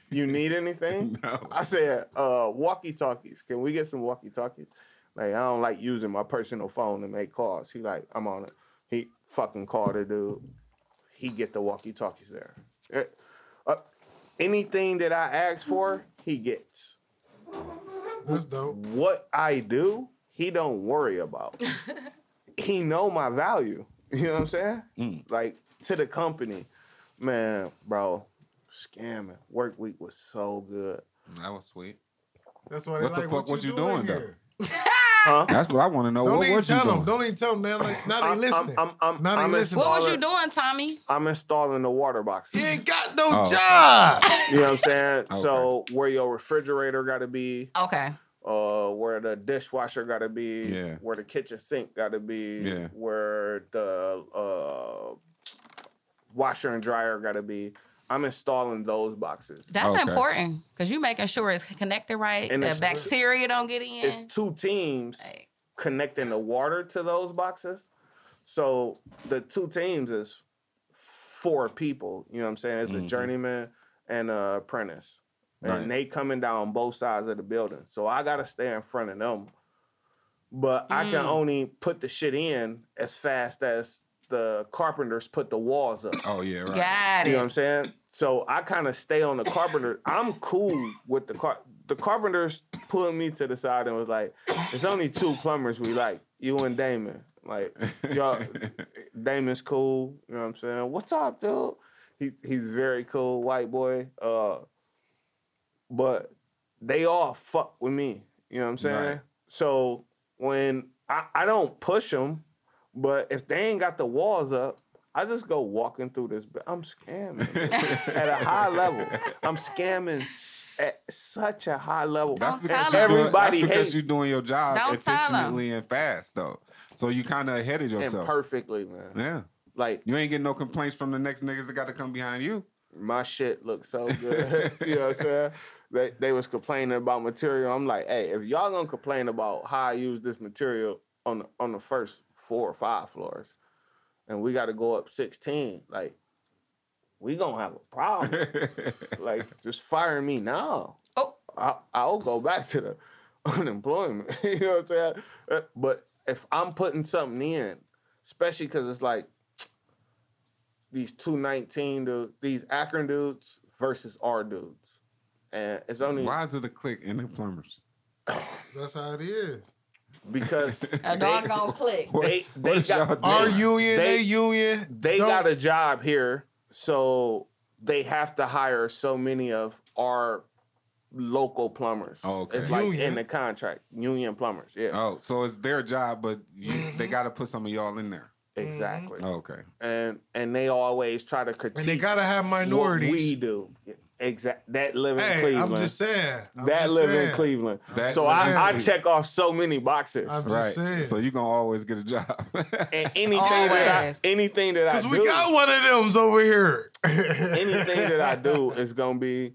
You need anything? No. I said, uh, walkie talkies. Can we get some walkie talkies? Like, I don't like using my personal phone to make calls. He like, I'm on it. He fucking called a dude. He get the walkie talkies there. Eh, uh, anything that I ask for, he gets That's dope. what I do, he don't worry about. he know my value. You know what I'm saying? Like to the company, man, bro. scamming. Work week was so good. That was sweet. That's why they What the like, fuck what was you doing, doing, though? here? Huh? That's what I want to know. Don't what even was you tell them. doing? Don't even tell them. Now, like, now they I'm- listening. I'm- I'm- now they I'm listening. What was you doing, Tommy? I'm installing the water boxes. You ain't got no Oh, okay. job. You know what I'm saying? So where your refrigerator got to be, Okay. uh, where the dishwasher got to be, Yeah. where the kitchen sink got to be, Yeah. where the uh, washer and dryer got to be. I'm installing those boxes. That's Okay. important because you're making sure it's connected right. And the bacteria don't get in. It's two teams Like, connecting the water to those boxes. So the two teams is four people. You know what I'm saying? It's a Mhm. journeyman and a apprentice. And they coming down both sides of the building. So I gotta stay in front of them. But I can Mm. only put the shit in as fast as the carpenters put the walls up. Oh yeah, right. got You know what. I'm saying? So I kind of stay on the carpenter. I'm cool with the car. The carpenters pulled me to the side and was like, "It's only two plumbers we like, you and Damon. Like, y'all, Damon's cool. You know what I'm saying? What's up, dude? He he's very cool, white boy. Uh, but they all fuck with me. You know what I'm saying? Right. So when I, I don't push them, but if they ain't got the walls up, I just go walking through this. I'm scamming at a high level. I'm scamming at such a high level. That's Don't because, tell you're 'em. doing, Everybody that's because hates- you're doing your job Don't tell 'em. efficiently and fast, though. So you kind of ahead of and yourself. perfectly, man. Yeah. Like You ain't getting no complaints from the next niggas that got to come behind you. my shit looked so good. you know what I'm saying? They they was complaining about material. I'm like, hey, if y'all gonna complain about how I use this material on the, on the first four or five floors, and we got to go up 16, like we gonna have a problem. like just fire me now. Oh. I, I'll go back to the unemployment. you know what I'm saying? Uh, But if I'm putting something in, especially because it's like these 219 dudes, these Akron dudes versus our dudes. And it's only Why is it a click in the plumbers? That's how it is. Because A dog gonna click. they, What they is got, doing? Our union, they- they, union. they don't- got a job here, so they have to hire so many of our local plumbers. Oh, okay. It's like Union. in the contract, union plumbers. Yeah, Oh, so it's their job, but you, mm-hmm. they got to put some of y'all in there. exactly. Oh, okay. And and they always try to critique. and they gotta have what minorities. we do. Exact. That live in hey, Cleveland. I'm just saying. I'm that just live saying. in Cleveland. That's so I, I check off so many boxes. I'm Right. just saying. So you're going to always get a job. and anything that I, anything that I Because do, we got one of them's over here. anything that I do is gonna be,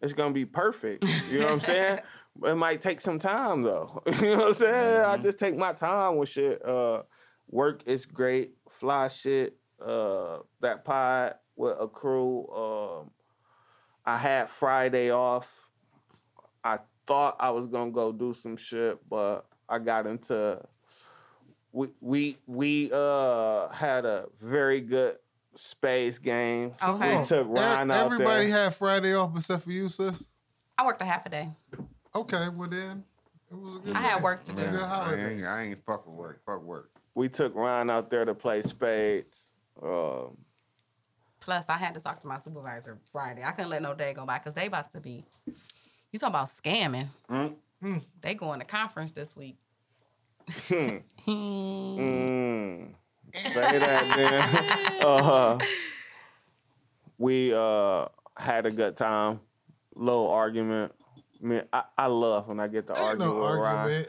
it's gonna be perfect. You know what I'm saying? It might take some time though. you know what I'm saying? I just take my time with shit. Uh, work is great. Fly shit. Uh, that pod with a crew. Um, I had Friday off. I thought I was gonna go do some shit, but I got into. We we we uh had a very good space game. So Okay. We took E- Ryan out Everybody there. had Friday off except for you, sis. I worked a half a day. Okay, well then, it was a good. I had work to do. a good I holiday. ain't, I ain't fuck with work. Fuck work. we took Ryan out there to play spades. Um, Plus, I had to talk to my supervisor Friday. I couldn't let no day go by because they about to be. You talking about scamming? Mm. Mm. They going to conference this week. Mm. Say that, man. uh, we uh, had a good time. Little argument. I mean, I, I love when I get to Ain't argue no with Ryan. argument.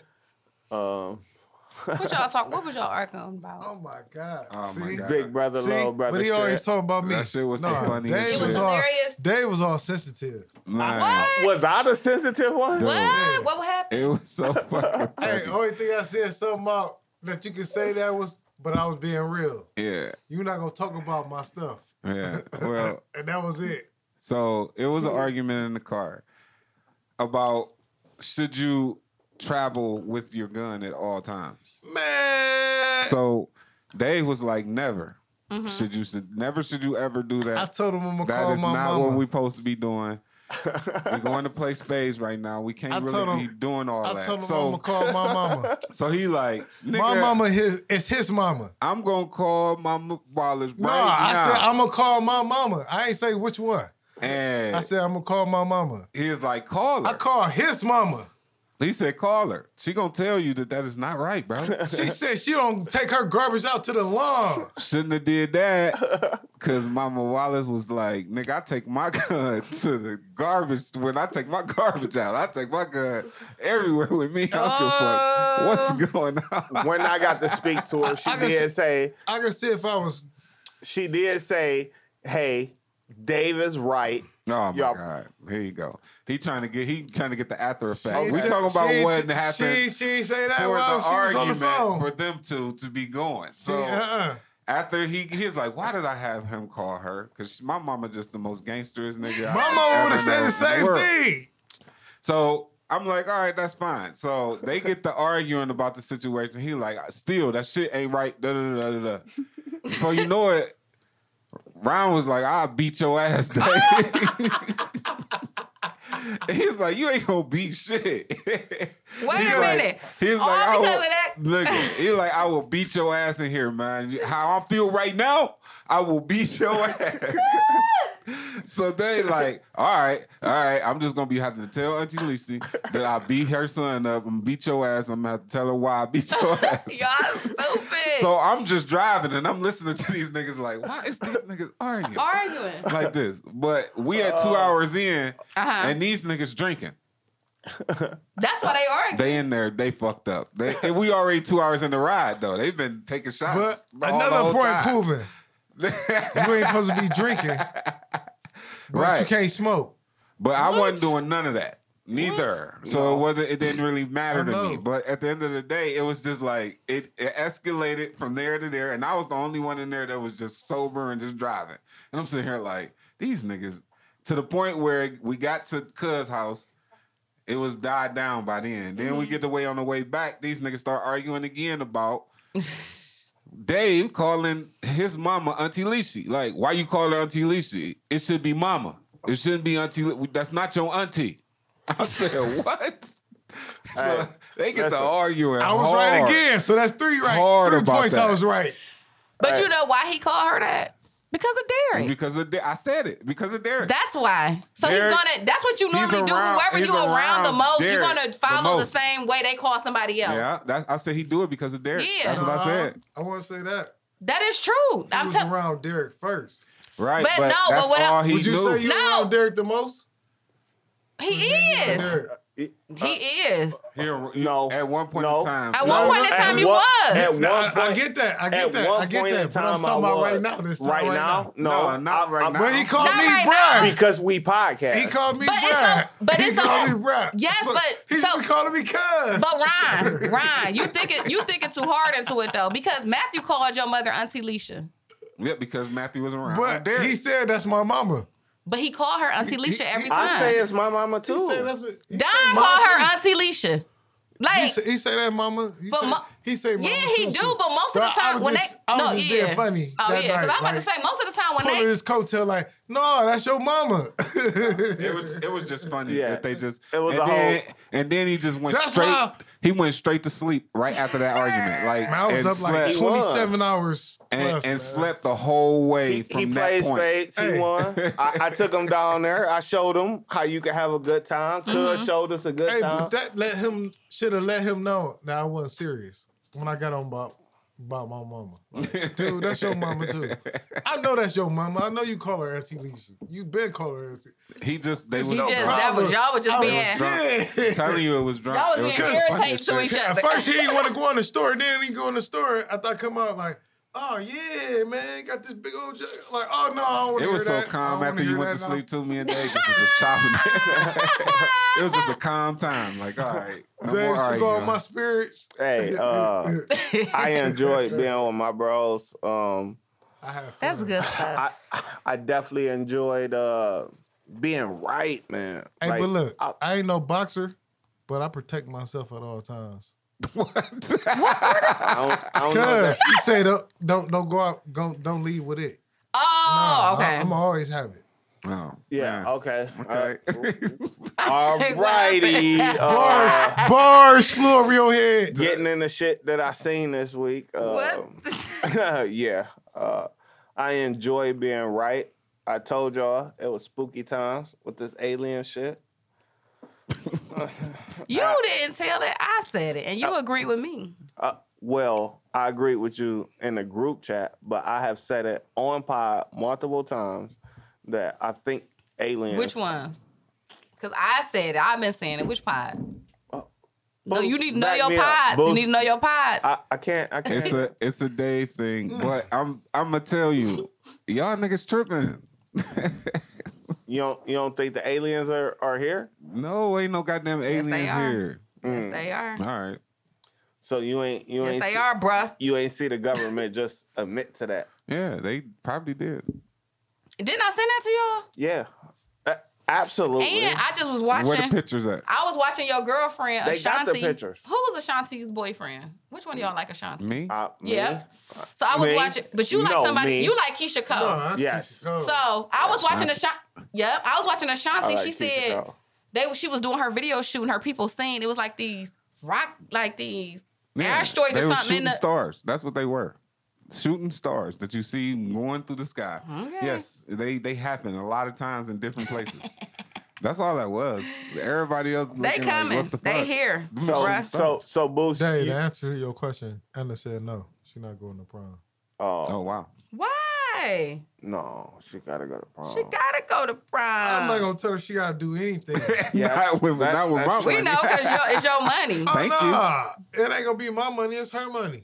Um, What y'all talk? What was y'all arguing about? Oh my god. Oh, See? my God. big brother, See, little brother. but he shit. always talking about me. That shit was so funny Dave it shit. was was all, hilarious. Dave was all sensitive. Man, Was I the sensitive one? Dude. What? What happened? it was so fucking Hey, funny. only thing I said something about that you could say that was, but I was being real. Yeah, You're not gonna talk about my stuff, yeah. Well, and that was it. So it was an argument in the car about should you travel with your gun at all times. Man, So Dave was like, never. Mm-hmm. Should you should never should you ever do that? I told him I'm gonna That call is my not mama. what we're supposed to be doing. We're going to play spades right now. We can't I really told be doing all I that. told him I'm so gonna call my mama. so he like, my mama, his, it's his mama. I'm gonna call Mama Wallace right No, now. I said I'm gonna call my mama. I ain't say which one. And I said I'm gonna call my mama. he was like, call her. I call his mama. He said, call her. She gonna tell you that that is not right, bro. She said she don't take her garbage out to the lawn. Shouldn't have did that. Cause Mama Wallace was like, nigga, I take my gun to the garbage. When I take my garbage out, I take my gun everywhere with me. I don't give a fuck what's oh. going on. when I got to speak to her, she I can did say I can see if I was she did say, "Hey, Dave is right." Oh my Y'all- god! Here you go. He trying to get he trying to get the after effect. She we talking about she what t- happened She she say that for while the on the for them two to be going. She, So uh-uh. after he he's like, why did I have him call her? Because my mama just the most gangsterest nigga. My mama would have said the same world. thing. So I'm like, all right, that's fine. So they get to arguing about the situation. He like, still that shit ain't right. Da da da da da. Before you know it, Ron was like, I'll beat your ass. And He's like, you ain't gonna beat shit. Wait a like- minute. He's All like, I will, of that. Look, he's like, I will beat your ass in here, man. How I feel right now, I will beat your ass. So they like, all right, all right. I'm just gonna be having to tell Auntie Lucy that I beat her son up. I'm beat your ass. I'm gonna have to tell her why I beat your ass. Y'all stupid. So I'm just driving and I'm listening to these niggas like, why is these niggas arguing? arguing. Like this, but we at two hours in, Uh-huh. and these niggas drinking. That's why they argue. They in there, they fucked up. They, and we already two hours in the ride though. They've been taking shots. But all the another whole point time. proven. You ain't supposed to be drinking. But Right. you can't smoke. But I wasn't doing none of that. Neither. So it wasn't it didn't really matter to me. But at the end of the day, it was just like it, it escalated from there to there. And I was the only one in there that was just sober and just driving. And I'm sitting here like, these niggas to the point where we got to Cuz house. It was died down by then. Then we mm-hmm. get the way on the way back. These niggas start arguing again about Dave calling his mama Auntie Lishy. Like, why you call her Auntie Lishy? It should be mama. It shouldn't be Auntie. Li- That's not your auntie. I said, what? So Hey, they get to listen. arguing. I was hard. right again. So that's three right. Hard three about points I was right. But Hey. you know why he called her that? Because of Derek. because of De- I said it because of Derek. That's why. So Derek- he's gonna. That's what you he's normally do. Whoever you around, the around most, you're gonna follow the, most. same way they call somebody else. yeah, that, I said he do it because of Derek. Yeah. That's what I Uh-huh. said. I want to say that. That is true. I I'm was telling. around Derek first. Right, But but, no, but that's what I- he Would you knew. say you No. around Derek the most? He is. Derek. He uh, is. Here, No. at one point No. in time. At No, one point in time, he was. at Nah, one I, I get that. I get that. I get that. But I'm talking about right now. This time, right, right now, no, No, not right I'm- now. But he called Not me right Brad. because we podcast. He called me But it's Brad. a- but he it's a- called me Brad. Yes, So but- he's so- been calling me cuz. But Ryan, Ryan, you think it, you thinking too hard into it though, because Matthew called your mother Auntie Leisha, Yeah, because Matthew was around. But he said that's my mama. But he called her Auntie Leisha every time. I say it's my mama He too. said that's what. he Don said called her too. Auntie Leisha. He Like, say, he say that mama. He But say, mo- he say mama yeah, he too, do, too. but most of the time when just, they I was no, just yeah, being funny. oh that yeah, because night, I'm about like, to say most of the time when pulling they his coattail like, no, that's your mama. It was it was just funny Yeah. that they just It was and a then and then he just went That's straight why- he went straight to sleep right after that argument like Man, I was and up like slept, He 27 hours and, plus, and slept the whole way He, from he that played point. spades. He Hey. won. I, I took him down there. I showed him how you can have a good time. Cuz Mm-hmm. showed us a good Hey, time. but that let him should have let him know that I wasn't serious when I got on about about my mama. Like, dude, that's your mama too. I know that's your mama. I know you call her Auntie Leisha. You been calling her Auntie. He just they he was no just drunk. that was problem. y'all was just I was being drunk. Yeah. Telling you it was drunk. y'all was It being just irritating to shit. each At first he didn't want to go in the store. Then he go in the store. I thought come out like, oh yeah, man, got this big old jug. Like, oh no, I don't want to It hear was so that. Calm wanna after you went to now. sleep too. Me and Dave just was just chopping it. it was just a calm time. Like, all right, no Dave more took arguing. all my spirits. Hey, uh, I enjoyed being with my bros. Um, I had fun. That's good stuff. I I definitely enjoyed uh, being right, man. Hey, Like, but look, I- I, ain't no boxer, but I protect myself at all times. What? I don't, I don't know Cause that. he say don't don't don't go out, don't don't leave with it. Oh, Nah, okay. I, am always have it. Oh, Yeah, man. okay. Okay. All righty. Bars, Uh, bars flew over your head. getting in the shit that I seen this week. Uh, What? yeah. Uh, I enjoy being right. I told y'all it was spooky times with this alien shit. You didn't tell it. I said it, and you agree with me. Uh, well, I agree with you in the group chat, but I have said it on pod multiple times that I think aliens. Which ones? Because I said it. I've been saying it. Which pod? No, you need to know your me up. pods. You need to know your pods. I, I can't. I can't. It's a it's a Dave thing, but I'm I'm gonna tell you, y'all niggas tripping. you don't. You don't think the aliens are are here? no, ain't no goddamn Yes, they aliens are. here. yes, mm. they are. All right. So you ain't. You Yes, ain't. they see, are, bruh. You ain't see the government just admit to that. Yeah, they probably did. Didn't I send that to y'all? Yeah, A- absolutely. And I just was watching. Where the pictures at? I was watching your girlfriend, They Ashanti. got the pictures. Who was Ashanti's boyfriend? Which one of y'all like Ashanti? Me? Uh, me? Yeah. So I was Me? watching, but you like No, somebody. me. You like Keyshia Cole. No, that's Yes. Keyshia Cole. So I was watching Ashanti. Ashanti. Yep, I was watching Ashanti. Like she Keisha said Cole. they she was doing her video shooting her people singing. It was like these rock, like these Yeah, asteroids they or were something. In shooting the, stars. That's what they were. Shooting stars that you see going through the sky. Okay. Yes, they they happen a lot of times in different places. That's all that was. Everybody else they coming. Like, what the they here. So, so, so, Boost. Dave, you- to answer your question, Anna said no. She's not going to prom. oh, Oh wow. Why? no, she gotta go to prom. She gotta go to prom. I'm not gonna tell her she gotta do anything. Yeah, not with, that- not with that's my true. we know because it's your money. oh, Thank you. It ain't gonna be my money. It's her money.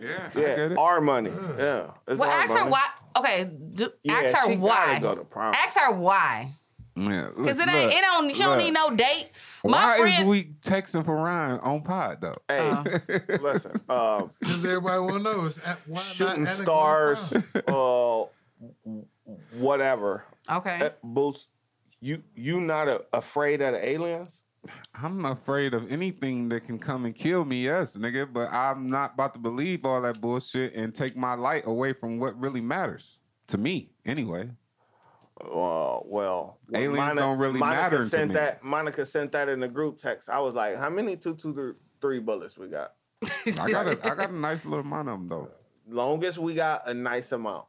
Yeah, I Yeah, get it. our money. Yeah. it's Well, our ask her why. Okay, do, Yeah, ask her she why. go to prom. Ask her why. Yeah, Because it ain't. look, It don't. She don't need no date. My Why friend. is we texting for Ryan on pod though? Hey, Uh. listen. Um, Because everybody wanna know is a- why shooting not stars, going uh, whatever. okay. Uh, Boost, you you not a, afraid of the aliens? I'm afraid of anything that can come and kill me, yes, nigga. But I'm not about to believe all that bullshit and take my light away from what really matters to me, anyway. Uh, well, when Aliens don't really Monica matter to sent me. that. Monica sent that in the group text. I was like, "How many two two three bullets we got?" I got a, I got a nice little amount of them though. Longest we got a nice amount.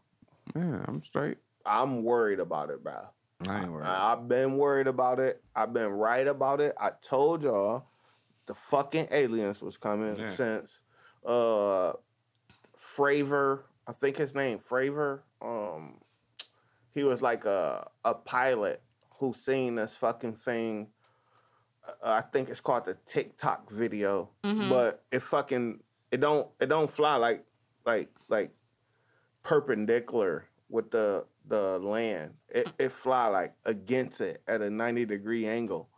Yeah, I'm straight. I'm worried about it, bro. I ain't worried. I've been worried about it. I've been right about it. I told y'all the fucking aliens was coming Yeah. since uh Fravor, I think his name Fravor. Um he was like a a pilot who seen this fucking thing. Uh, I think it's called the Tic Tac video, Mhm. but it fucking it don't it don't fly like like like perpendicular with the the land. It it fly like against it at a 90 degree angle.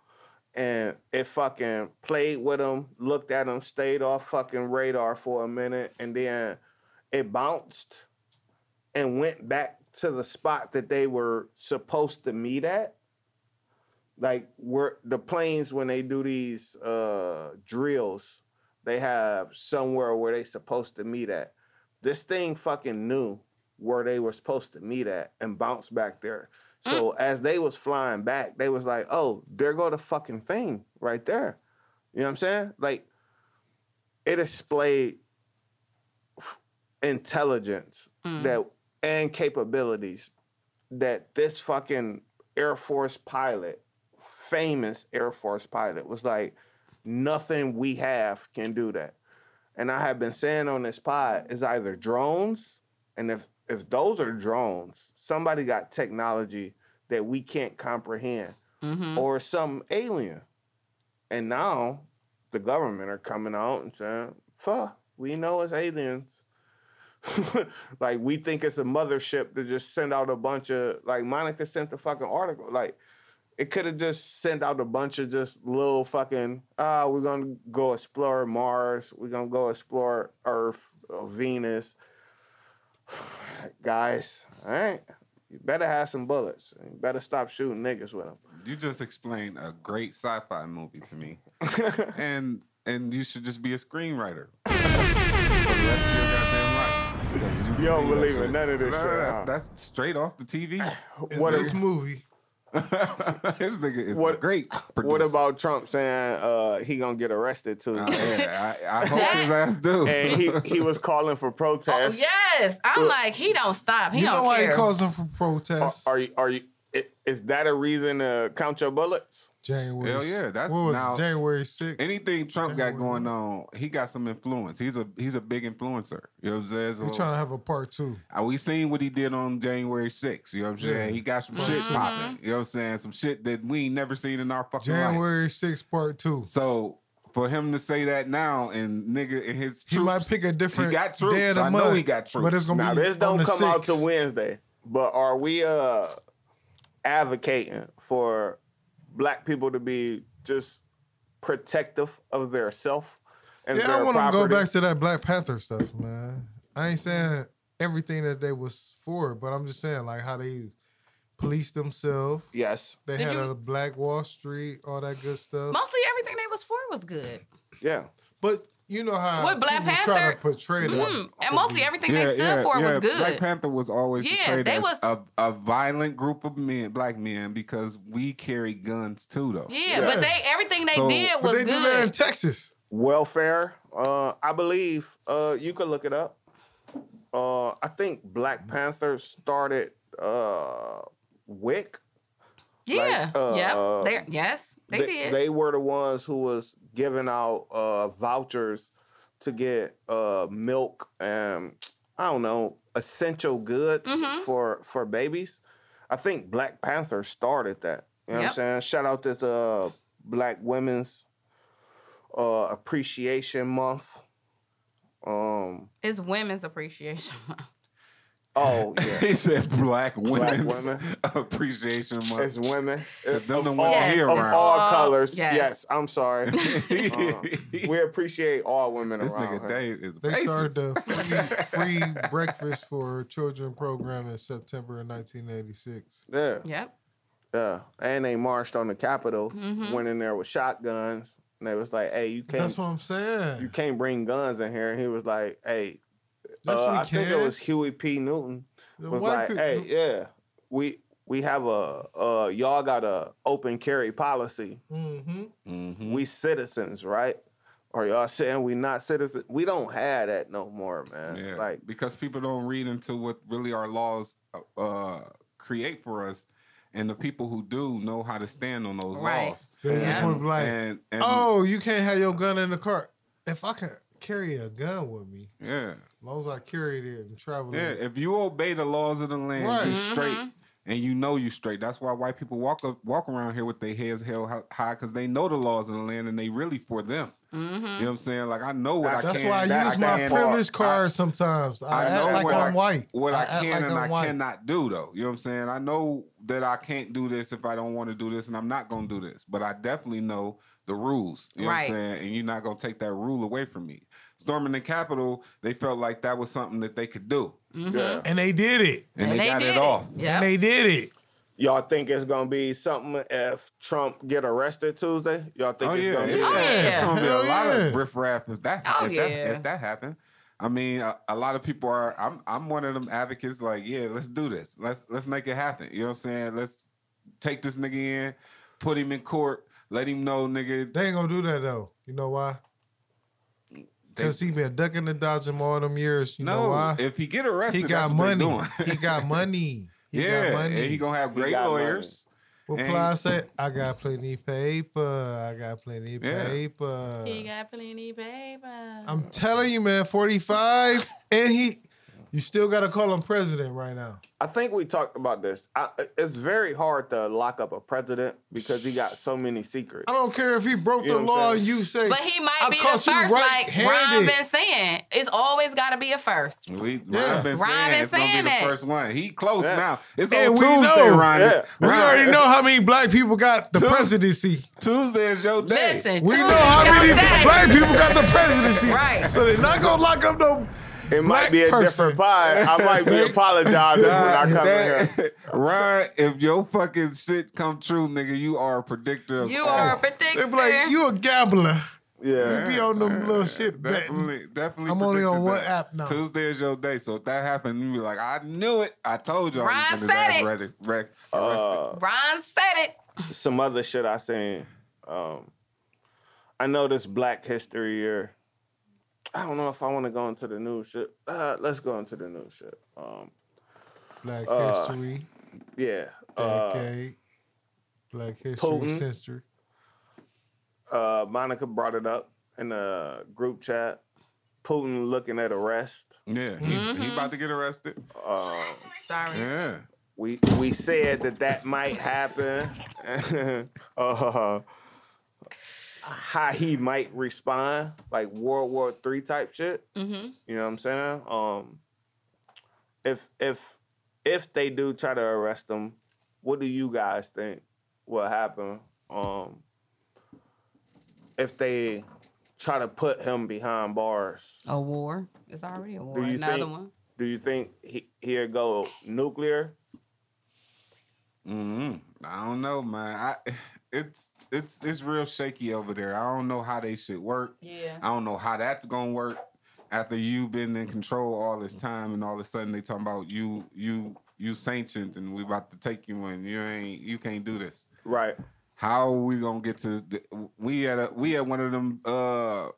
And it fucking played with him, looked at him, stayed off fucking radar for a minute, and then it bounced and went back to the spot that they were supposed to meet at. Like where the planes when they do these uh drills, they have somewhere where they supposed to meet at. This thing fucking knew where they were supposed to meet at and bounce back there. Mm. So as they was flying back, they was like, "Oh, there go the fucking thing right there." You know what I'm saying? Like it displayed f- intelligence mm. that and capabilities that this fucking Air Force pilot, famous Air Force pilot, was like, nothing we have can do that. And I have been saying on this pod is either drones, and if if those are drones, somebody got technology that we can't comprehend, Mm-hmm. or some alien. And now the government are coming out and saying, "Fuck, we know it's aliens." like we think it's a mothership to just send out a bunch of like Monica sent the fucking article. Like it could have just sent out a bunch of just little fucking ah, we're gonna go explore Mars, we're gonna go explore Earth, or Venus. Guys, all right. You better have some bullets. You better stop shooting niggas with them. You just explained a great sci-fi movie to me, and and you should just be a screenwriter for the rest of your goddamn life. because You don't believe in none of this No, shit, That's, huh? that's straight off the TV. In What this a- movie, this nigga is What- great. What about Trump saying uh, he gonna get arrested too? Uh, yeah, I, I hope his ass do. and he, he was calling for Oh, protests. yes. I'm like, he don't stop. He you don't know why care. he calls them for protests? are you are you? Is that a reason to count your bullets? January. Hell yeah, that's- what was now- January 6th. Anything Trump got going on, he got some influence. He's a he's a big influencer. You know what I'm saying? So, He's trying to have a part two. uh, we seen what he did on January 6th. You know what I'm saying? Yeah. He got some Part shit two. popping. You know what I'm saying? Some shit that we ain't never seen in our fucking life. January 6th, part two. So for him to say that now and nigga and his he might pick a different he got troops. day of the I know he got troops. But it's gonna Now be this don't the come out to Wednesday, but are we uh advocating for black people to be just protective of their self and Yeah, their I want to go back to that Black Panther stuff, man. I ain't saying everything that they was for, but I'm just saying like how they police themselves. yes, They Did had you- a Black Wall Street, all that good stuff. Mostly everything they was for was good. yeah. But you know how With Black people try to Panther, portray them. Mm, and mostly everything they stood for was good. Black Panther was always Yeah, portrayed they as was- a, a violent group of men, black men, because we carry guns too, though. yeah, Yeah. but they everything they So- did But was they do that in. Texas. welfare. Uh, I believe uh, you could look it up. Uh, I think Black Panther started uh, WIC. Yeah, like, uh, yep. uh, They, yes, they, did. They were the ones who was giving out uh, vouchers to get uh, milk and I don't know essential goods Mm-hmm. for for babies. I think Black Panther started that. You know what I'm saying? Shout out to the Black Women's uh, Appreciation Month. Um. it's Women's Appreciation Month. Oh yeah. he said Black Women's women. Appreciation Month. It's women. It's them of the all, women here of around. all Uh, colors. yes. Yes. I'm sorry. Uh, we appreciate all women this around. nigga here. Dave is They started the free, free breakfast for children program in September of 1986. Yeah, Yep. yeah. And they marched on the Capitol, Mm-hmm. went in there with shotguns, and they was like, "Hey, you can't, That's what I'm saying. you can't bring guns in here." And he was like, "Hey, Yes, uh, we I think it can. was Huey P. Newton The was like, people- "Hey, yeah, we we have a uh, y'all got a open carry policy. Mhm. Mhm. We citizens, right?" Or y'all saying we not citizens? We don't have that no more, man. Yeah, Like, because people don't read into what really our laws uh, create for us, and the people who do know how to stand on those Right. laws. They just Yeah. want to be like, and, and oh, you can't have your gun in the car. If I can carry a gun with me, yeah, as long as I carry it and travel yeah. it. If you obey the laws of the land, Right. you Mm-hmm. straight. And you know you straight. That's why white people walk up, walk around here with their heads held high because they know the laws of the land and they really for them. Mm-hmm. You know what I'm saying? Like I know what I can do. That's why I that- use I my can- privilege card sometimes. I, I act know like what I'm I, white. What I, act can like and I'm I white. cannot do, though. You know what I'm saying? I know that I can't do this if I don't want to do this, and I'm not gonna do this. But I definitely know the rules. You know Right. what I'm saying? And you're not gonna take that rule away from me. Storming the Capitol, they felt like that was something that they could do, mm-hmm. yeah. And they did it. and, And they, they got it it. off. Yep. And they did it. Y'all think it's gonna be something if Trump get arrested Tuesday? Y'all think Oh it's yeah, gonna be? Oh, yeah. it's gonna be a lot of riffraff if that Oh, if, that yeah. if that happened. I mean, a, a lot of people are. I'm I'm one of them advocates. Like, yeah, let's do this. Let's let's make it happen. You know what I'm saying? Let's take this nigga in, put him in court, let him know, nigga. They ain't gonna do that though. You know why? Because he been ducking and dodging all them years. You know no, why? if he get arrested, He got that's what money. doing. he got money. He yeah, got money. and he gonna have great got lawyers. Well, and- Ply said, I got plenty paper. I got plenty Yeah. paper. He got plenty paper. I'm telling you, man, 45. And he you still gotta call him president right now. I think we talked about this. I, it's very hard to lock up a president because he got so many secrets. I don't care if he broke You the know what I'm law saying? and you say but he might I be the caught first, you like Ron right-handed. been saying. It's always got to be a first. We Yeah. Ron been Ron saying been it's gonna be saying the first one. He close Yeah. now. It's And on we Tuesday, know. Ron. Yeah. We Ron, already know how many black people got the Two- presidency. Tuesday is your day. Listen, We Tuesday know how many that. black people got the presidency. Right. So they're not gonna lock up no It might be a person. different vibe. I might be apologizing when I Nah, come in here. that- Ron, if your fucking shit come true, nigga, you are a predictor of You all. are a predictor. They be like, you a gambler. Yeah. Just be on them little shit betting. Definitely, definitely. I'm only on predicted one app now. Tuesday is your day, so if that happened, you be like, I knew it. I told y'all. Ryan said getting his ass it. Ready, re- Uh, Ron said it. some other shit I seen. Um, I know this Black History Year. I don't know if I want to go into the new shit. Uh, let's go into the new shit. Um, Black Uh, history, yeah. Uh, Black history, Putin. century. uh, Monica brought it up in the group chat. Putin looking at arrest. Yeah, he, Mm-hmm. he about to get arrested. Uh, Sorry. Yeah. we we said that that might happen. uh, how he might respond, like World War Three type shit. Mm-hmm. You know what I'm saying? Um, if if if they do try to arrest him, what do you guys think will happen? Um, if they try to put him behind bars, A war. It's already a war. do you Another think? one. Do you think he he'll go nuclear? hmm I don't know, man. I it's it's it's real shaky over there. I don't know how they should work. Yeah. I don't know how that's gonna work after you been in control all this time and all of a sudden they talking about you you you sanctions and we about to take you in. You ain't you can't do this. Right. How are we gonna get to the, we at a we at one of them uh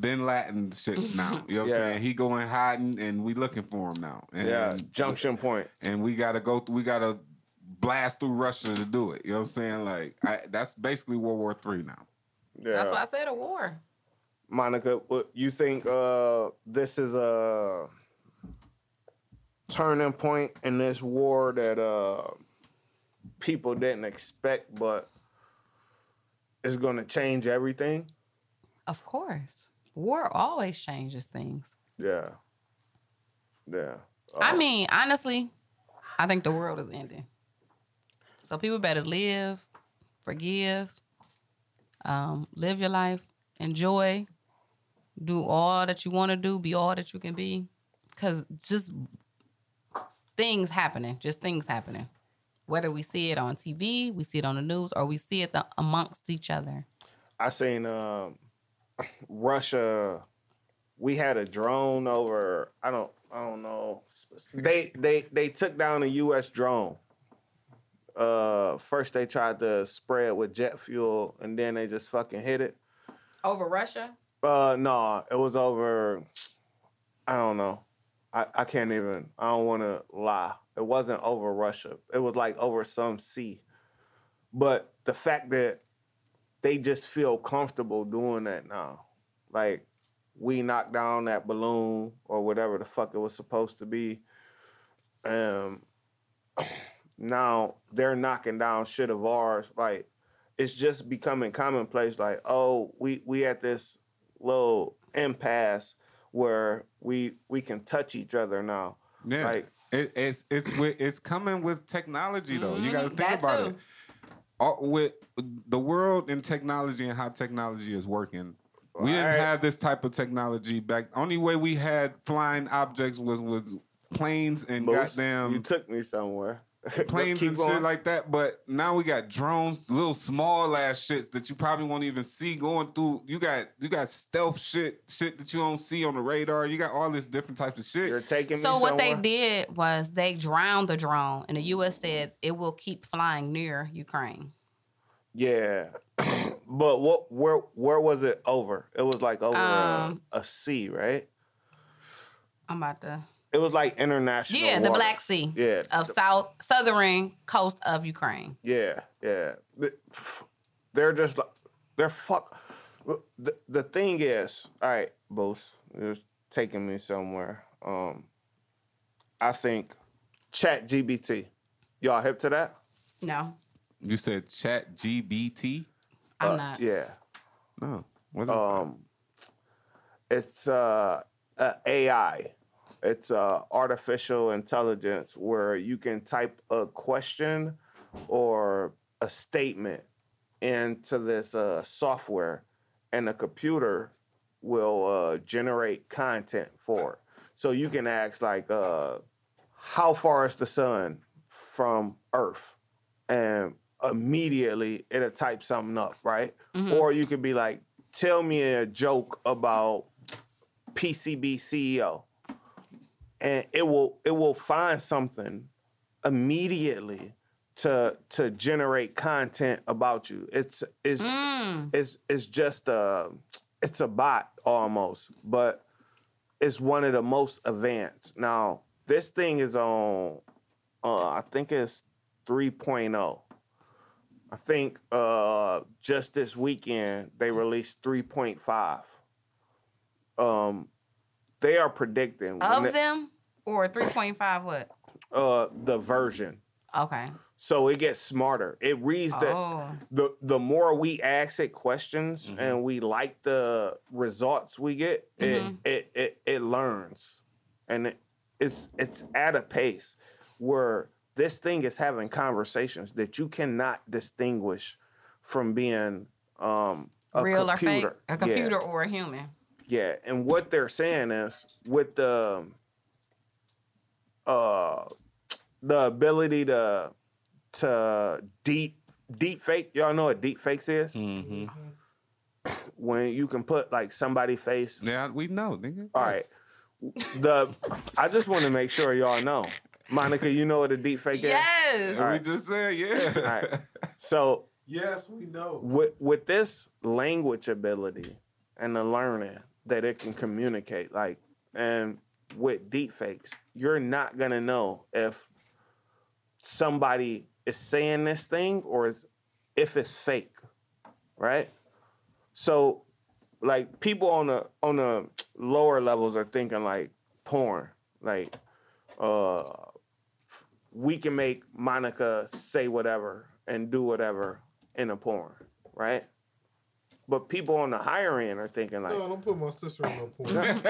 Bin Laden shits now. You know what Yeah. I'm saying? He going hiding and we looking for him now. And, Yeah. Junction point. and we gotta go th- we gotta blast through Russia to do it. You know what I'm saying? Like I, that's basically World War Three now. Yeah. That's why I said a war. Monica, what you think uh, this is a turning point in this war that uh, people didn't expect, but it's going to change everything? Of course. War always changes things. Yeah. Yeah. I Uh, mean, honestly, I think the world is ending. So people better live, forgive, um, live your life, enjoy, do all that you want to do, be all that you can be. Cause just things happening, just things happening. Whether we see it on TV, we see it on the news, or we see it the, amongst each other. I seen um, Russia. We had a drone over. I don't. I don't know. They they they took down a U.S. drone. Uh, first they tried to spray it with jet fuel, and then they just fucking hit it. Over Russia? Uh, no, it was over. I don't know. I, I can't even. I don't want to lie. It wasn't over Russia. It was like over some sea. But the fact that they just feel comfortable doing that now, like we knocked down that balloon or whatever the fuck it was supposed to be. Um, now they're knocking down shit of ours. Like it's just becoming commonplace. Like, oh, we we at this little impasse where we we can touch each other now. Yeah. Like It, it's it's it's coming with technology though. You got to mm-hmm. think that about too. it. All, with the world and technology and how technology is working, we didn't Alright. have this type of technology back. Only way we had flying objects was was planes and Moose, goddamn you took me somewhere. planes and going. shit like that. But now we got drones, little small ass shits that you probably won't even see going through. You got you got stealth shit, shit that you don't see on the radar. You got all this different types of shit. You're taking me So what they did was they drowned the drone, and the U.S. said it will keep flying near Ukraine. Yeah. but what where where was it over? It was like over a- Um, a, sea, right? I'm about to. It was like international. Yeah, the. Black Sea Yeah. of south southern coast of Ukraine. Yeah, yeah. They're just like they're fuck. The, the thing is, all right, Bose, you're taking me somewhere. Um, I think Chat GBT. Y'all hip to that? No, You said Chat GBT? I'm Uh, not. Yeah. No. What is Um, it's uh, a AI. It's uh, artificial intelligence where you can type a question or a statement into this uh, software, and the computer will uh, generate content for it. So you can ask like, uh, "How far is the sun from Earth?" and immediately it'll type something up, right? Or you could be like, tell me a joke about PCB CEO, and it will it will find something immediately to to generate content about you. It's it's Mm. it's it's just a it's a bot almost, but it's one of the most advanced. Now this thing is on, uh, I think it's 3.0. I think uh, just this weekend they released 3.5. Um, they are predicting when Of they- them or 3.5 what? uh, the version. Okay. So it gets smarter. It reads the Oh. the the more we ask it questions and we like the results we get, Mhm. it, it it it learns, and it, it's it's at a pace where this thing is having conversations that you cannot distinguish from being um a Real computer. or fake? A Yeah. computer or a human? Yeah, and what they're saying is with the uh the ability to to deep deep fake, y'all know what deep fakes is? Mm-hmm. When you can put like somebody face. Yeah, we know, nigga. All right. The I just want to make sure y'all know. Monica, you know what a deep fake is? Yes. We just said, yeah. All right. So Yes, we know. with with this language ability and the learning that it can communicate, like and with deepfakes, you're not gonna know if somebody is saying this thing or if it's fake, right? So, like people on the on the lower levels are thinking like porn, like uh, we can make Monica say whatever and do whatever in a porn, right? But people on the higher end are thinking like, No, don't put my sister in no porn.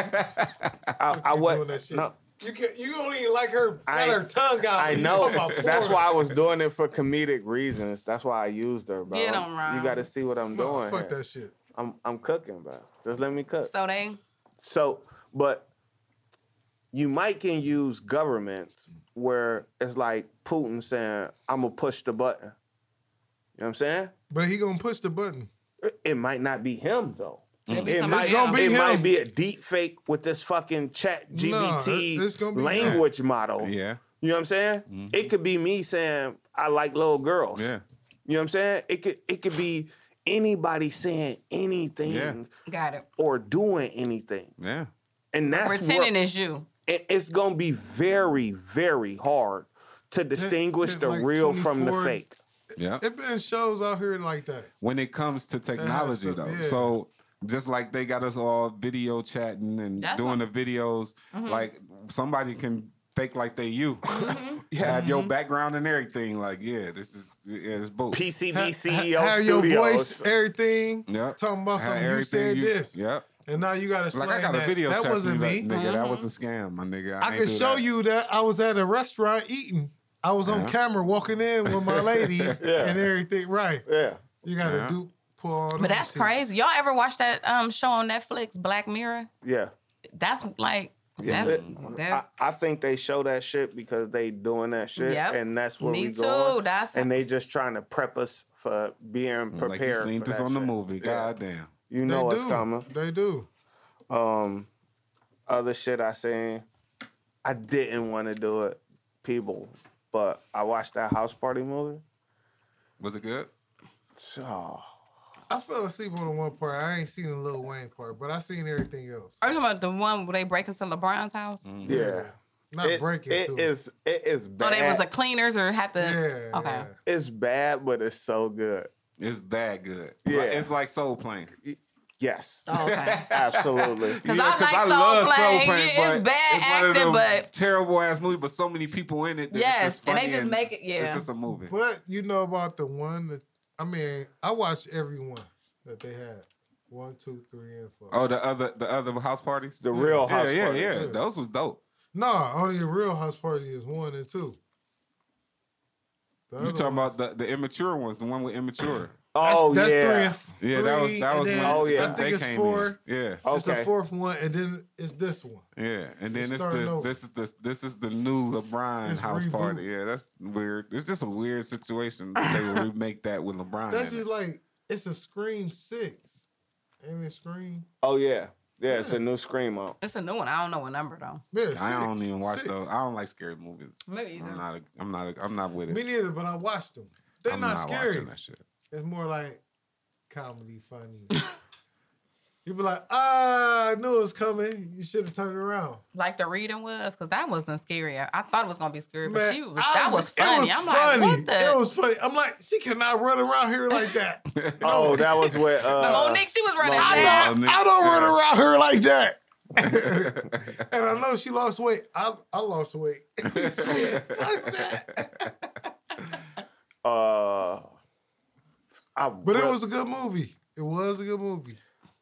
I, I You what? doing that shit. No, You can you don't even like her got I- her tongue out. I know. That's why I was doing it for comedic reasons. That's why I used her, bro. Get 'em, Ron. You got to see what I'm No, doing. fuck here. that shit. I'm I'm cooking, bro. Just let me cook. So they So, but you might can use governments where it's like Putin saying, "I'm gonna push the button." You know what I'm saying? But he gonna push the button. It- It might not be him though. It'd be It might, gonna be it him. might be a deep fake with this fucking chat GBT it- it's gonna language model. yeah. You know what I'm saying? Mm-hmm. It could be me saying I like little girls. Yeah. You know what I'm saying? It could it could be anybody saying anything Yeah. got it. or doing anything. Yeah. And that's Pretending where, it's you. it- it's gonna be very, very hard to distinguish it the like real from the fake. Yeah. It been shows out here like that. when it comes to technology though. yeah. So just like they got us all video chatting and That's doing what- the videos, mm-hmm. like somebody can fake like they you. Mm-hmm. you have your mm-hmm. background and everything. Like, yeah, this is yeah, it's both. PCB Ha- CEO have your voice, everything. Yep. Talking about something you said you- this, Yep. and now you got to explain Like I got a that. video That chat wasn't me. like, nigga. That mm-hmm. was a scam, my nigga. I ain't can show that. you that I was at a restaurant eating. I was on Yeah. camera walking in with my lady and everything. Right. Yeah. You got to Yeah. do pull all them But that's receipts. crazy. Y'all ever watch that um show on Netflix, Black Mirror? Yeah. That's like Yeah, that's it- I, I think they show that shit because they doing that shit, Yep. and that's where me we too. going. That's And they just trying to prep us for being prepared. Like you seen for this that on the shit. movie. Yeah. God damn. You They know what's do. coming. They do. Um, other shit I seen, I didn't want to do it, people, but I watched that house party movie. Was it good? Oh, I fell asleep on the one part. I ain't seen the Lil Wayne part, but I seen everything else. Are you talking about the one where they break into LeBron's house? Mm-hmm. yeah. Not It, breaking it to it. is. It is Oh, bad. they was a cleaners or had to Yeah. Okay. yeah. it's bad, but it's so good. It's that good. Yeah. Like, it's like soul plane. Yes, Oh, okay. absolutely. Cause I like Soul Plane. Yeah, it's bad one of acting, them but- terrible ass movie. But so many people in it. that it's Yes, just and they funny just make it- Yeah, It's just a movie. But you know about the one that I mean, I watched every one that they had. One, two, three, and four. Oh, the other the other house parties. The real yeah, house yeah, party. yeah. Yeah. Those was dope. No, only the real house party is one and two. The You other talking ones- about the, the immature ones, the one with immature. Oh that's yeah. three and Yeah, that was that was then when Oh, yeah. I they think it's came four. in. Yeah. okay. It's the fourth one, and then it's this one. Yeah, and then It's it's this over. this is the this is the new LeBron It's house reboot. party. Yeah, that's weird. It's just a weird situation. they would remake that with LeBron. That's in it. just like it's a Scream Six. Ain't it Scream? Oh yeah, yeah. It's a new Scream on. It's a new one. I don't know what number though. Yeah, I don't even watch six. those. I don't like scary movies. Maybe I'm not. A, I'm not. A, I'm not with it. Me neither, but I watched them. They're I'm not, not scary. watching that shit. It's more like comedy, funny. you be like, ah, I knew it was coming. You should have turned around. like the reading was because that wasn't scary. I, I thought it was gonna be scary, but she was, I that was just- funny. It was I'm funny. like, what the? It was funny. I'm like, she cannot run around here like that. Oh, that was with uh, Monique, she was running Monique. I don't, Nick. I don't run Yeah. around her like that. and I know she lost weight. I, I lost weight. Shit, fuck that. uh. I, But it was a good movie. It was a good movie.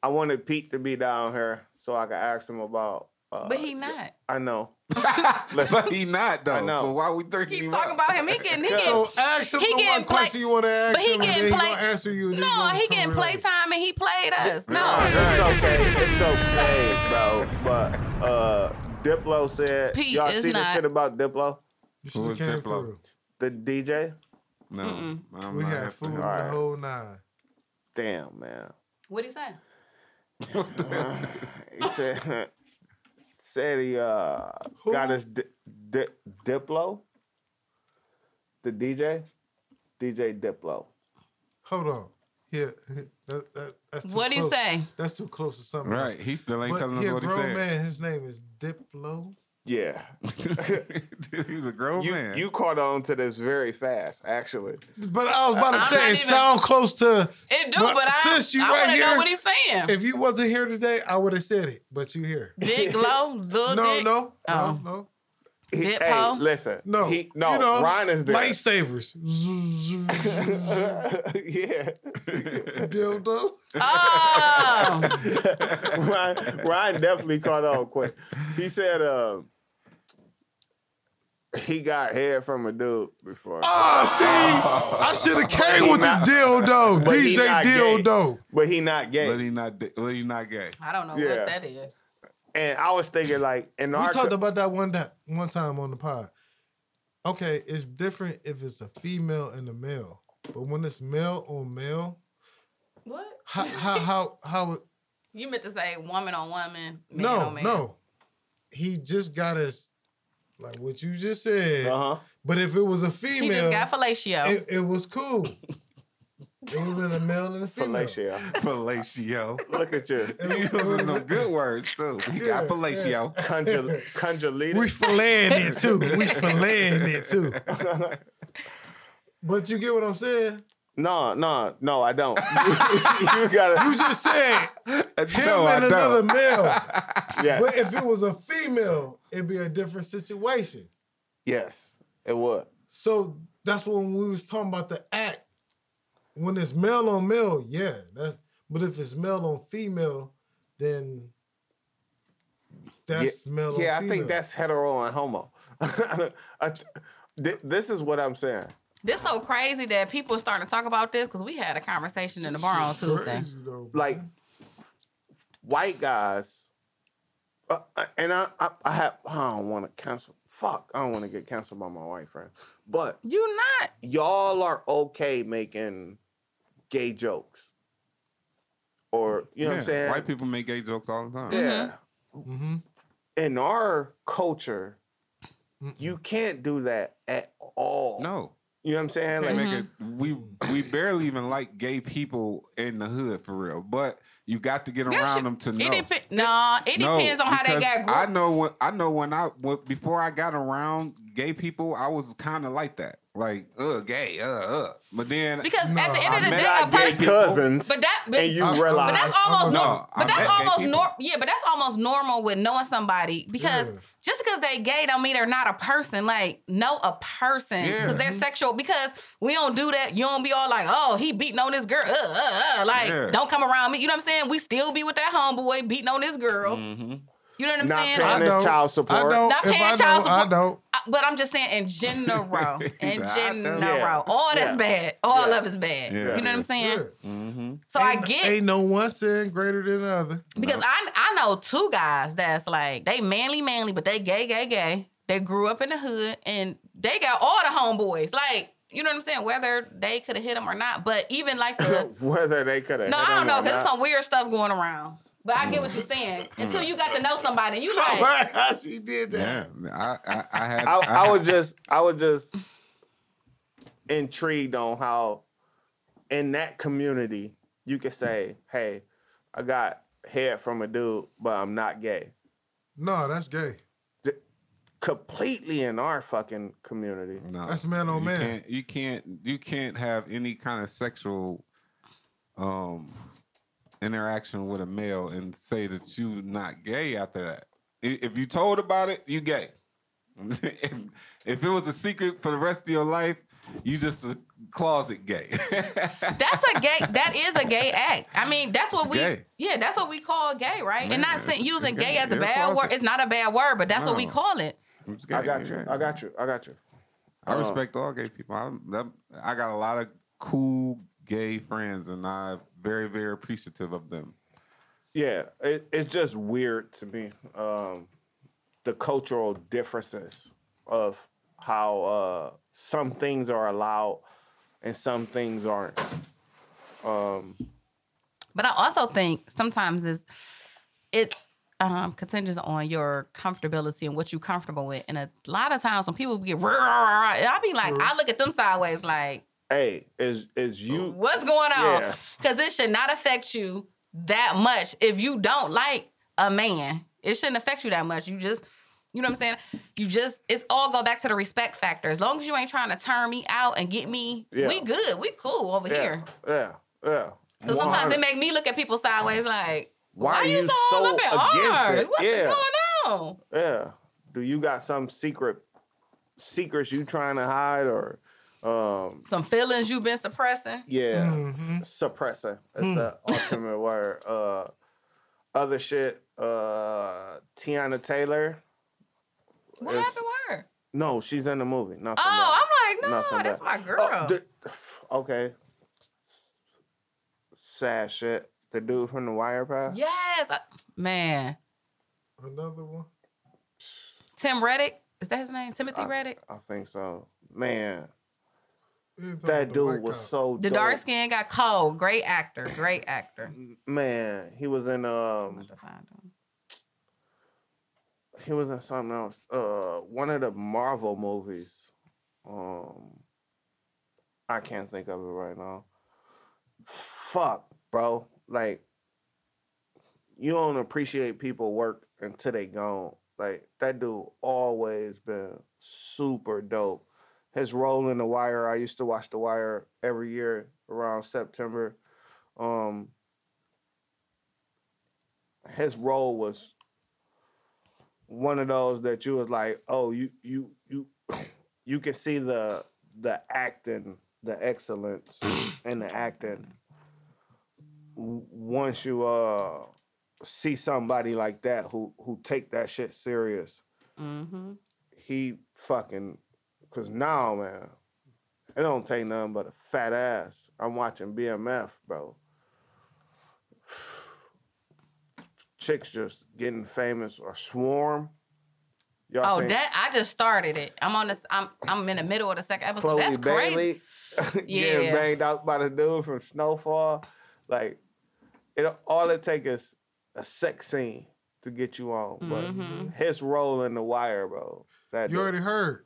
I wanted Pete to be down here so I could ask him about. Uh, But he not. I know. but he not though. I know. So why we drinking Keep talking about him. He getting he getting. So ask him he the getting one play- question you want to ask but he him, and getting then he play- gonna answer you. No, gonna he come getting relate. playtime and he played us. No, Nah, it's okay. It's okay, bro. But uh, Diplo said, Pete y'all is see the shit about Diplo, You Who should have is came Diplo? through. the DJ. No, I'm We not had have food the whole nine. Damn, man. What'd he say? He said, said he uh got his di- di- Diplo, the DJ, DJ Diplo. Hold on. Yeah, that, that, that's too What'd he close. say? That's too close to something. Right. else. He still ain't But telling us what he grown said. man. His name is Diplo. Yeah, He's a grown you man. you caught on to this very fast, actually. But I was about to I'm say it even- sound close to. It do, But but, I, since you I right want know here- what he's saying. If you wasn't here today, I would have said it. But you here. Dick low, little No, dick. no, Oh. no, no, He, Diplo? hey, listen. no. he, no. you know, Ryan is there. Lightsabers. yeah. Dildo. Oh, Ryan, Ryan definitely caught on quick. He said uh, he got head from a dude before. Oh, see, I should have came He with not- the dildo. DJ not gay. dildo. But he not gay. But he not. But he not gay. I don't know Yeah. what that is. and I was thinking like in We our talked co- about that one that one time on the pod. Okay, it's different if it's a female and a male, but when it's male on male, What? how how how how? it- You meant to say woman on woman, man no, on man. no, he just got us like what you just said. uh-huh. But if it was a female, He just got fellatio. it, it was cool. It was in a male and a female. Fellatio. Fellatio. Look at you. He using them good words too. He Yeah, got fellatio. Conjul- conjulated. We filleting it too. We filleting it too. But you get what I'm saying? no, no, no, I don't. you gotta. You just said him no, I and another don't. male. Yes. But if it was a female, it'd be a different situation. yes. It would. So that's when we was talking about the act. When it's male on male, yeah. That's but if it's male on female, then that's male on Yeah, I think that's hetero and homo. Th- this is what I'm saying. This so crazy that people are starting to talk about this because we had a conversation in the bar on Tuesday. Crazy, though, Like white guys, uh, and I, I, I have. I don't want to cancel. Fuck, I don't want to get canceled by my white friend. But You not? y'all are okay making gay jokes, or you know what I'm saying? White people make gay jokes all the time. Yeah. Mm-hmm. In our culture, you can't do that at all. No. You know what I'm saying? They Like, make it, we we barely even like gay people in the hood for real, but you got to get around them to It know. dep- nah, it No, depends on how they got. Gro- I know when I know when I when, before I got around gay people, I was kind of like that, like uh gay, uh uh. But then because at the end I of the day, got a gay person. cousins, But that, but, and you I- realize. but that's almost a- nor- No, I but that's almost people. nor- yeah, but that's almost normal with knowing somebody because Yeah. just because they gay don't mean they're not a person. Like know a person Yeah. because they're sexual. Because we don't do that. You don't be all like, oh, he beating on this girl. Uh, uh, uh. Like Yeah. don't come around me. You know what I'm saying? We still be with that homeboy beating on this girl. Mhm. You know what I'm Not saying? paying I his don't. child I support. don't. Not paying I child don't, I support. don't. Uh, But I'm just saying in general, in He's like, I know. general, Yeah. all that's Yeah. bad. All Yeah. of it's bad. Yeah. You know what I'm saying? Sure. Mhm. So I get Ain't no one sin greater than the other. Because I I know two guys that's like they manly manly, but they gay gay gay. They grew up in the hood and they got all the homeboys. Like you know what I'm saying, whether they could have hit him or not. But even like the Whether they could have. no, I don't know, because there's some weird stuff going around. But I get what you're saying. Until you got to know somebody, and you like, how she did that. Yeah, I, I, I had. I, I had- was just I was just intrigued on how in that community you could say, "Hey, I got head from a dude, but I'm not gay." No, that's gay. Completely in our fucking community. No, That's man on you man. Can't, you can't. You can't have any kind of sexual um interaction with a male and say that you not gay after that. If you told about it, you gay. if, if it was a secret for the rest of your life, you just a closet gay. that's a gay. That is a gay act. I mean, that's what It's we. gay. Yeah, that's what we call gay, right? and not it's- saying using it's gay gay. as a bad closet. word. It's not a bad word, but that's what we call it. Gay. I got you. I got you. I got you. I Uh, respect all gay people. I, that, I got a lot of cool gay friends, and I'm very, very appreciative of them. Yeah, it, it's just weird to me. Um, the cultural differences of how uh, some things are allowed and some things aren't. Um, But I also think sometimes it's it's um, contingent on your comfortability and what you're comfortable with. And a lot of times when people get, I'll be like, I look at them sideways, like, hey, is is you? what's going on? Yeah. Because it should not affect you that much if you don't like a man. It shouldn't affect you that much. You just, you know what I'm saying? You just, it's all go back to the respect factor. As long as you ain't trying to turn me out and get me, Yeah. we good, we cool over Yeah, here. yeah, yeah. So sometimes 100. it make me look at people sideways like, Why why, are you so, so up in against it? What's Yeah. going on? Yeah. Do you got some secret secrets you trying to hide or um Some feelings you've been suppressing. yeah, Mhm. s- suppressing. That's the ultimate word. Uh other shit, uh Teyana Taylor. What is- happened with her? No, she's in the movie. Nothing Oh, I'm like, no, Nothing that's bad. my girl. Oh, the- okay. S- Sad shit. The dude from the Wire Pass. yes, I- man. Another one. Tim Reddick. Is that his name? Timothy I- Reddick? I think so. Man, You talking that dude was cop. so The dope. dark skin got cold. Great actor. Great actor. Man, he was in um about to find him. he was in something else. Uh, one of the Marvel movies. Um, I can't think of it right now. Fuck, bro. Like, you don't appreciate people work until they gone. Like that dude always been super dope. His role in The Wire. I used to watch The Wire every year around September. Um, his role was one of those that you was like, oh, you you you you can see the the acting, the excellence in the acting. Once you uh see somebody like that who who take that shit serious, Mm-hmm. he fucking cause now man, it don't take nothing but a fat ass. I'm watching BMF, bro. Chicks just getting famous or swarm. Y'all Oh, seen that I just started it. I'm on this. I'm I'm in the middle of the second episode. Chloe That's crazy. Bailey getting Yeah. banged out by the dude from Snowfall. Like it all it take is a sex scene to get you on. But Mhm. his role in the wire, bro. That You dude- already heard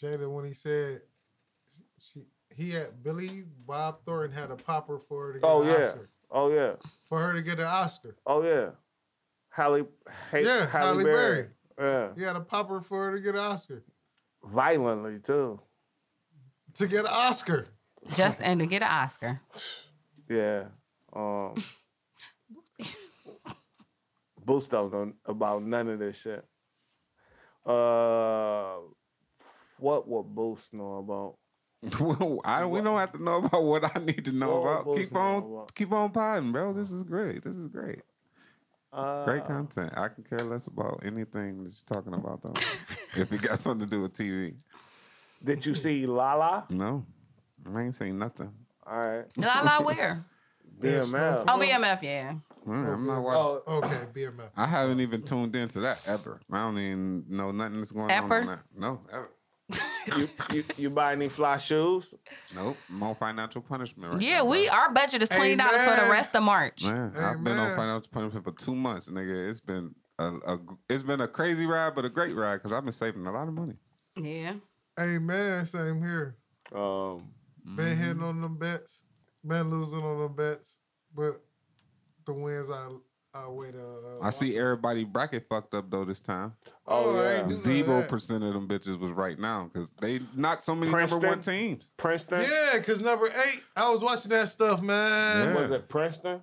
Jada when he said she he had Billy Bob Thornton had a popper for her to get Oh an yeah. Oscar. Oh yeah. For her to get an Oscar. Oh yeah. Halle, Halle, Yeah, Halle Halle Berry. Yeah. He had a popper for her to get an Oscar. Violently too. To get an Oscar. Just and to get an Oscar. Yeah. Um Boost don't know about none of this shit. Uh what would Boost know about? Well, I we don't have to know about what I need to know What about. Keep on, about? keep on potting, bro. This is great. This is great. Uh, Great content. I can care less about anything that you're talking about, though. if it got something to do with TV, Did you see Lala? no, I ain't saying nothing. All right. La la where? BMF. Snowfall. Oh, BMF, yeah. I'm not watching. Oh, Okay, BMF. I haven't even tuned into that ever. I don't even know nothing that's going on. Ever? on that. No, ever. You, you you buy any fly shoes? Nope, I'm financial punishment right Yeah, now, we bro. our budget is twenty dollars for the rest of March. Man, Hey, I've been on financial punishment for two months, nigga. It's been a, a it's been a crazy ride, but a great ride because I've been saving a lot of money. Yeah. Amen. same here. Um, Been Mm-hmm. hitting on them bets, been losing on them bets, but the wins I outweigh the. Uh, I see losses. everybody bracket fucked up though this time. oh, I yeah, ain't do none of Zero percent of them bitches was right now because they knocked so many Princeton? number one teams. Princeton. Yeah, cause number eight, I was watching that stuff, man. Yeah. Was it Princeton?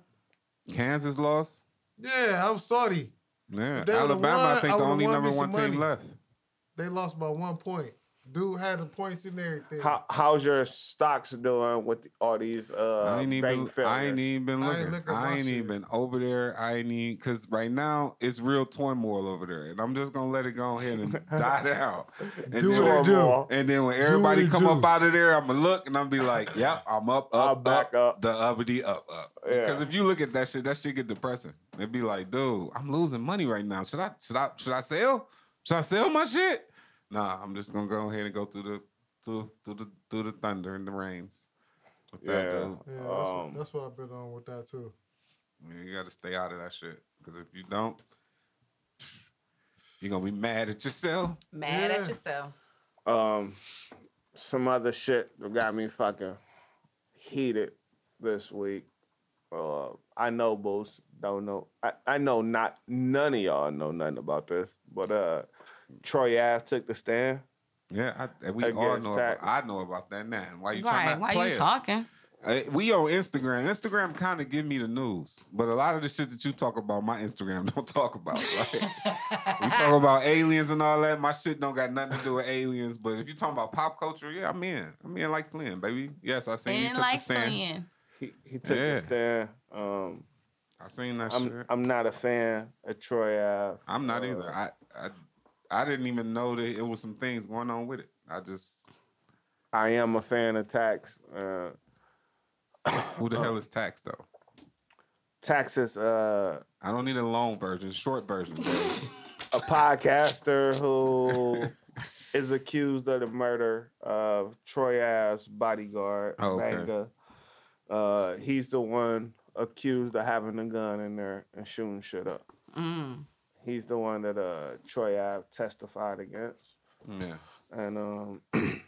Kansas lost. Yeah, I was sorry. Yeah, They would've Alabama. I think I the only number one some team money. left. They lost by one point. Dude had the points and everything. How how's your stocks doing with all these uh I ain't even. bank failures? I ain't even been I ain't looking. looking I ain't even been over there. I ain't even because right now it's real turmoil over there, and I'm just gonna let it go ahead and die out. And Do then, what it do. And then when everybody it come do. up out of there, I'm gonna look and I'm be like, "Yep, I'm up, up, I'm back up. the uppity up, up." Yeah. Because if you look at that shit, that shit get depressing. It'd be like, "Dude, I'm losing money right now. Should I? Should I? Should I sell? Should I sell my shit?" Nah, I'm just gonna go ahead and go through the through through the through the thunder and the rains. With that, Yeah. yeah, that's, Um, what, that's what I've been on with that too. Man, you got to stay out of that shit. Because if you don't, you're gonna be mad at yourself. Mad Yeah. at yourself. Um, some other shit that got me fucking heated this week. Uh, I know Boost don't know. I, I know not none of y'all know nothing about this, but uh, Troy Ave took the stand. Yeah, I, we all know. About. I know about that now. Why you Right. trying Why to you talking? Uh, we on Instagram. Instagram kind of give me the news, but a lot of the shit that you talk about, my Instagram don't talk about. Like, we talk about aliens and all that. My shit don't got nothing to do with aliens. But if you talking about pop culture, yeah, I'm in. I'm in like Flynn, baby. Yes, I seen you And took like the stand. Flynn. He he took Yeah. the stand. Um, I seen that I'm shit. I'm not a fan of Troy Ave. I'm not Uh, either. I, I I didn't even know that it was some things going on with it. I just I am a fan of Tax. Uh, who the hell is Tax though? Tax is uh, I don't need a long version, short version. a podcaster who is accused of the murder of Troy Ave's bodyguard, Oh, okay. Banga. Uh, he's the one accused of having a gun in there and shooting shit up. Mm. He's the one that uh, Troy Ave testified against. yeah. And um,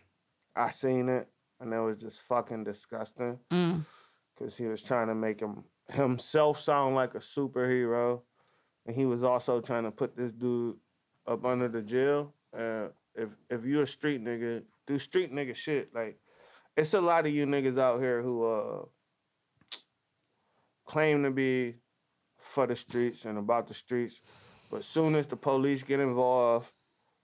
I seen it, and it was just fucking disgusting. Mm. because he was trying to make him himself sound like a superhero, and he was also trying to put this dude up under the jail. And if if you're a street nigga, do street nigga shit. Like it's a lot of you niggas out here who uh claim to be for the streets and about the streets, but soon as the police get involved,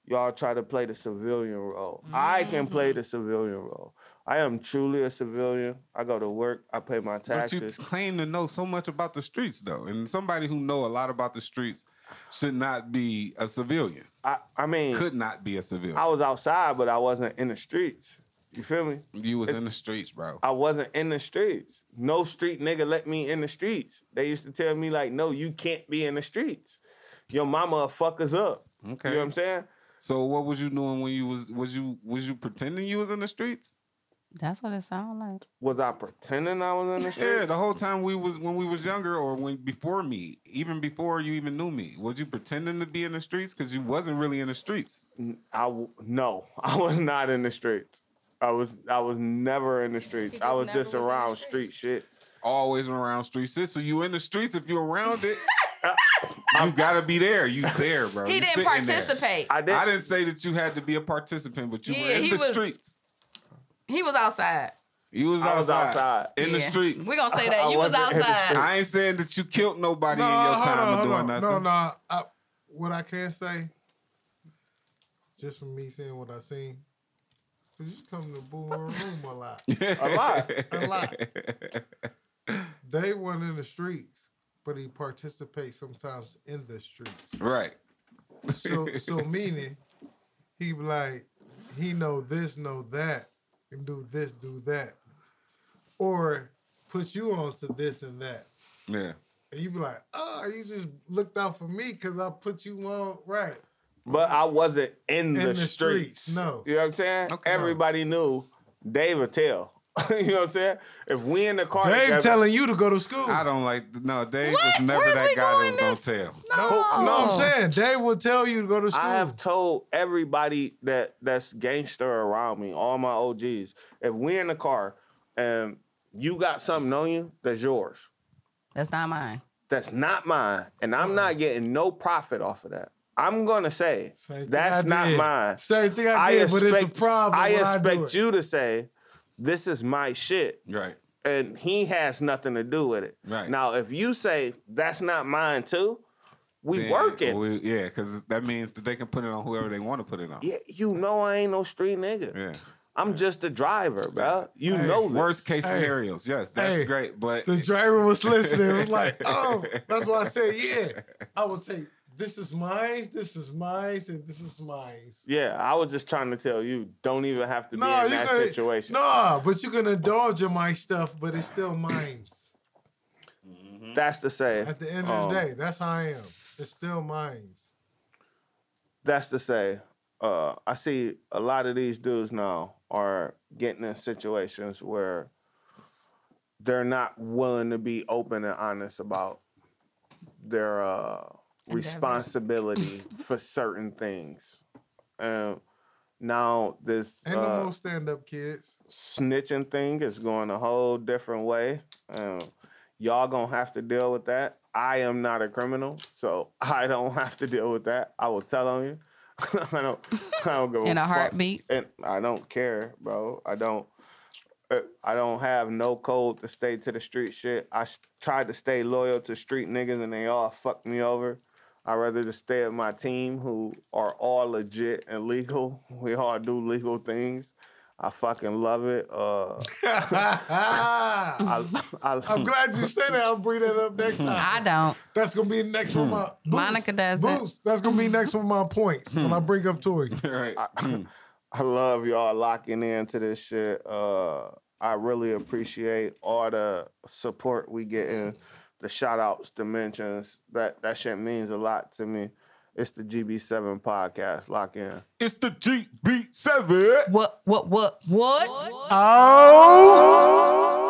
y'all try to play the civilian role. I can play mm-hmm. the civilian role. I am truly a civilian. I go to work. I pay my taxes. But you taxes. claim to know so much about the streets, though, and somebody who know a lot about the streets should not be a civilian. I, I mean, Could not be a civilian. I was outside, but I wasn't in the streets. You feel me? you was in the streets, bro. I wasn't in the streets. No street nigga let me in the streets. They used to tell me like, no, you can't be in the streets. Your mama will fuck us up. Okay. You know what I'm saying? So what was you doing when you was was you was you pretending you was in the streets? That's what it sounded like. Was I pretending I was in the streets? Yeah, the whole time we was when we was younger, or when before me, even before you even knew me, was you pretending to be in the streets because you wasn't really in the streets? I no, I was not in the streets. I was I was never in the streets. I was just was around streets. street shit. Always around street shit. So you in the streets if you around it. you gotta be there. You there, bro. He You didn't sitting there. participate. I did. I didn't say that you had to be a participant, but you were in the was- streets. He was outside. You was I was outside, outside. in the Yeah. streets. We're gonna say I that. You was wasn't in the outside. I ain't saying that you killed nobody No, in your time on, of doing on. nothing. No, no. I, what I can say, just from me seeing what I seen, cause you come to Boomer Room a lot. A lot. A lot. They weren't in the streets, but he participates sometimes in the streets. right. So, so meaning, he like, he know this, know that, and do this, do that, or put you on to this and that. Yeah. And you be like, oh, you just looked out for me because I put you on right. but I wasn't in, In the, the streets. streets, no. You know what I'm saying? Okay. Everybody knew Dave would tell. you know what I'm saying? If we in the car Dave together- telling you to go to school. I don't like. No, Dave What? was never Where's that guy that going was gonna this- tell. no, no, I'm Oh. saying Dave will tell you to go to school. I have told everybody that that's gangster around me, all my OGs, if we in the car and you got something on you, that's yours. That's not mine. That's not mine, and I'm mm. not getting no profit off of that. I'm gonna say Same thing that's I not mine. Same thing I did, but it's a problem. I when expect I do it. you to say, "This is my shit," Right. and he has nothing to do with it. Right. Now, if you say that's not mine too, we Then working. we- yeah, because that means that they can put it on whoever they want to put it on. yeah, you know I ain't no street nigga. Yeah. I'm just a driver, bro. You Hey, know this. Worst case Hey. scenarios. Yes, that's Hey. great. But The driver was listening. It was like, oh, that's why I said, yeah. I will take this is mine, this is mine, and this is mine. Yeah, I was just trying to tell you, don't even have to be in you that can situation. No, but you can indulge in my stuff, but it's still mine. That's to say, At the end um, of the day, that's how I am. It's still mine. that's to say, uh, I see a lot of these dudes now are getting in situations where they're not willing to be open and honest about their uh, Endeavors. Responsibility for certain things. And now this Ain't uh, no more stand up kids. snitching thing is going a whole different way. Um, y'all gonna have to deal with that. I am not a criminal, so I don't have to deal with that. I will tell on you. I don't. I don't go In a heartbeat. and I don't care, bro. I don't. uh, I don't have no code to stay to the street shit. I tried to stay loyal to street niggas and they all fucked me over. I'd rather just stay with my team who are all legit and legal. We all do legal things. I fucking love it. Uh, I'm I, I, glad you said that. I'll bring that up next time. I don't. That's gonna be next one. My boost, Monica doesn't. Boost. That's gonna be next one. of My points when I bring up Toy. right. I love y'all locking into this shit. Uh, I really appreciate all the support we getting, the shout outs, the mentions. That that shit means a lot to me. It's the GB7 podcast. Lock in. it's the GB7. What? What? What? What? Oh.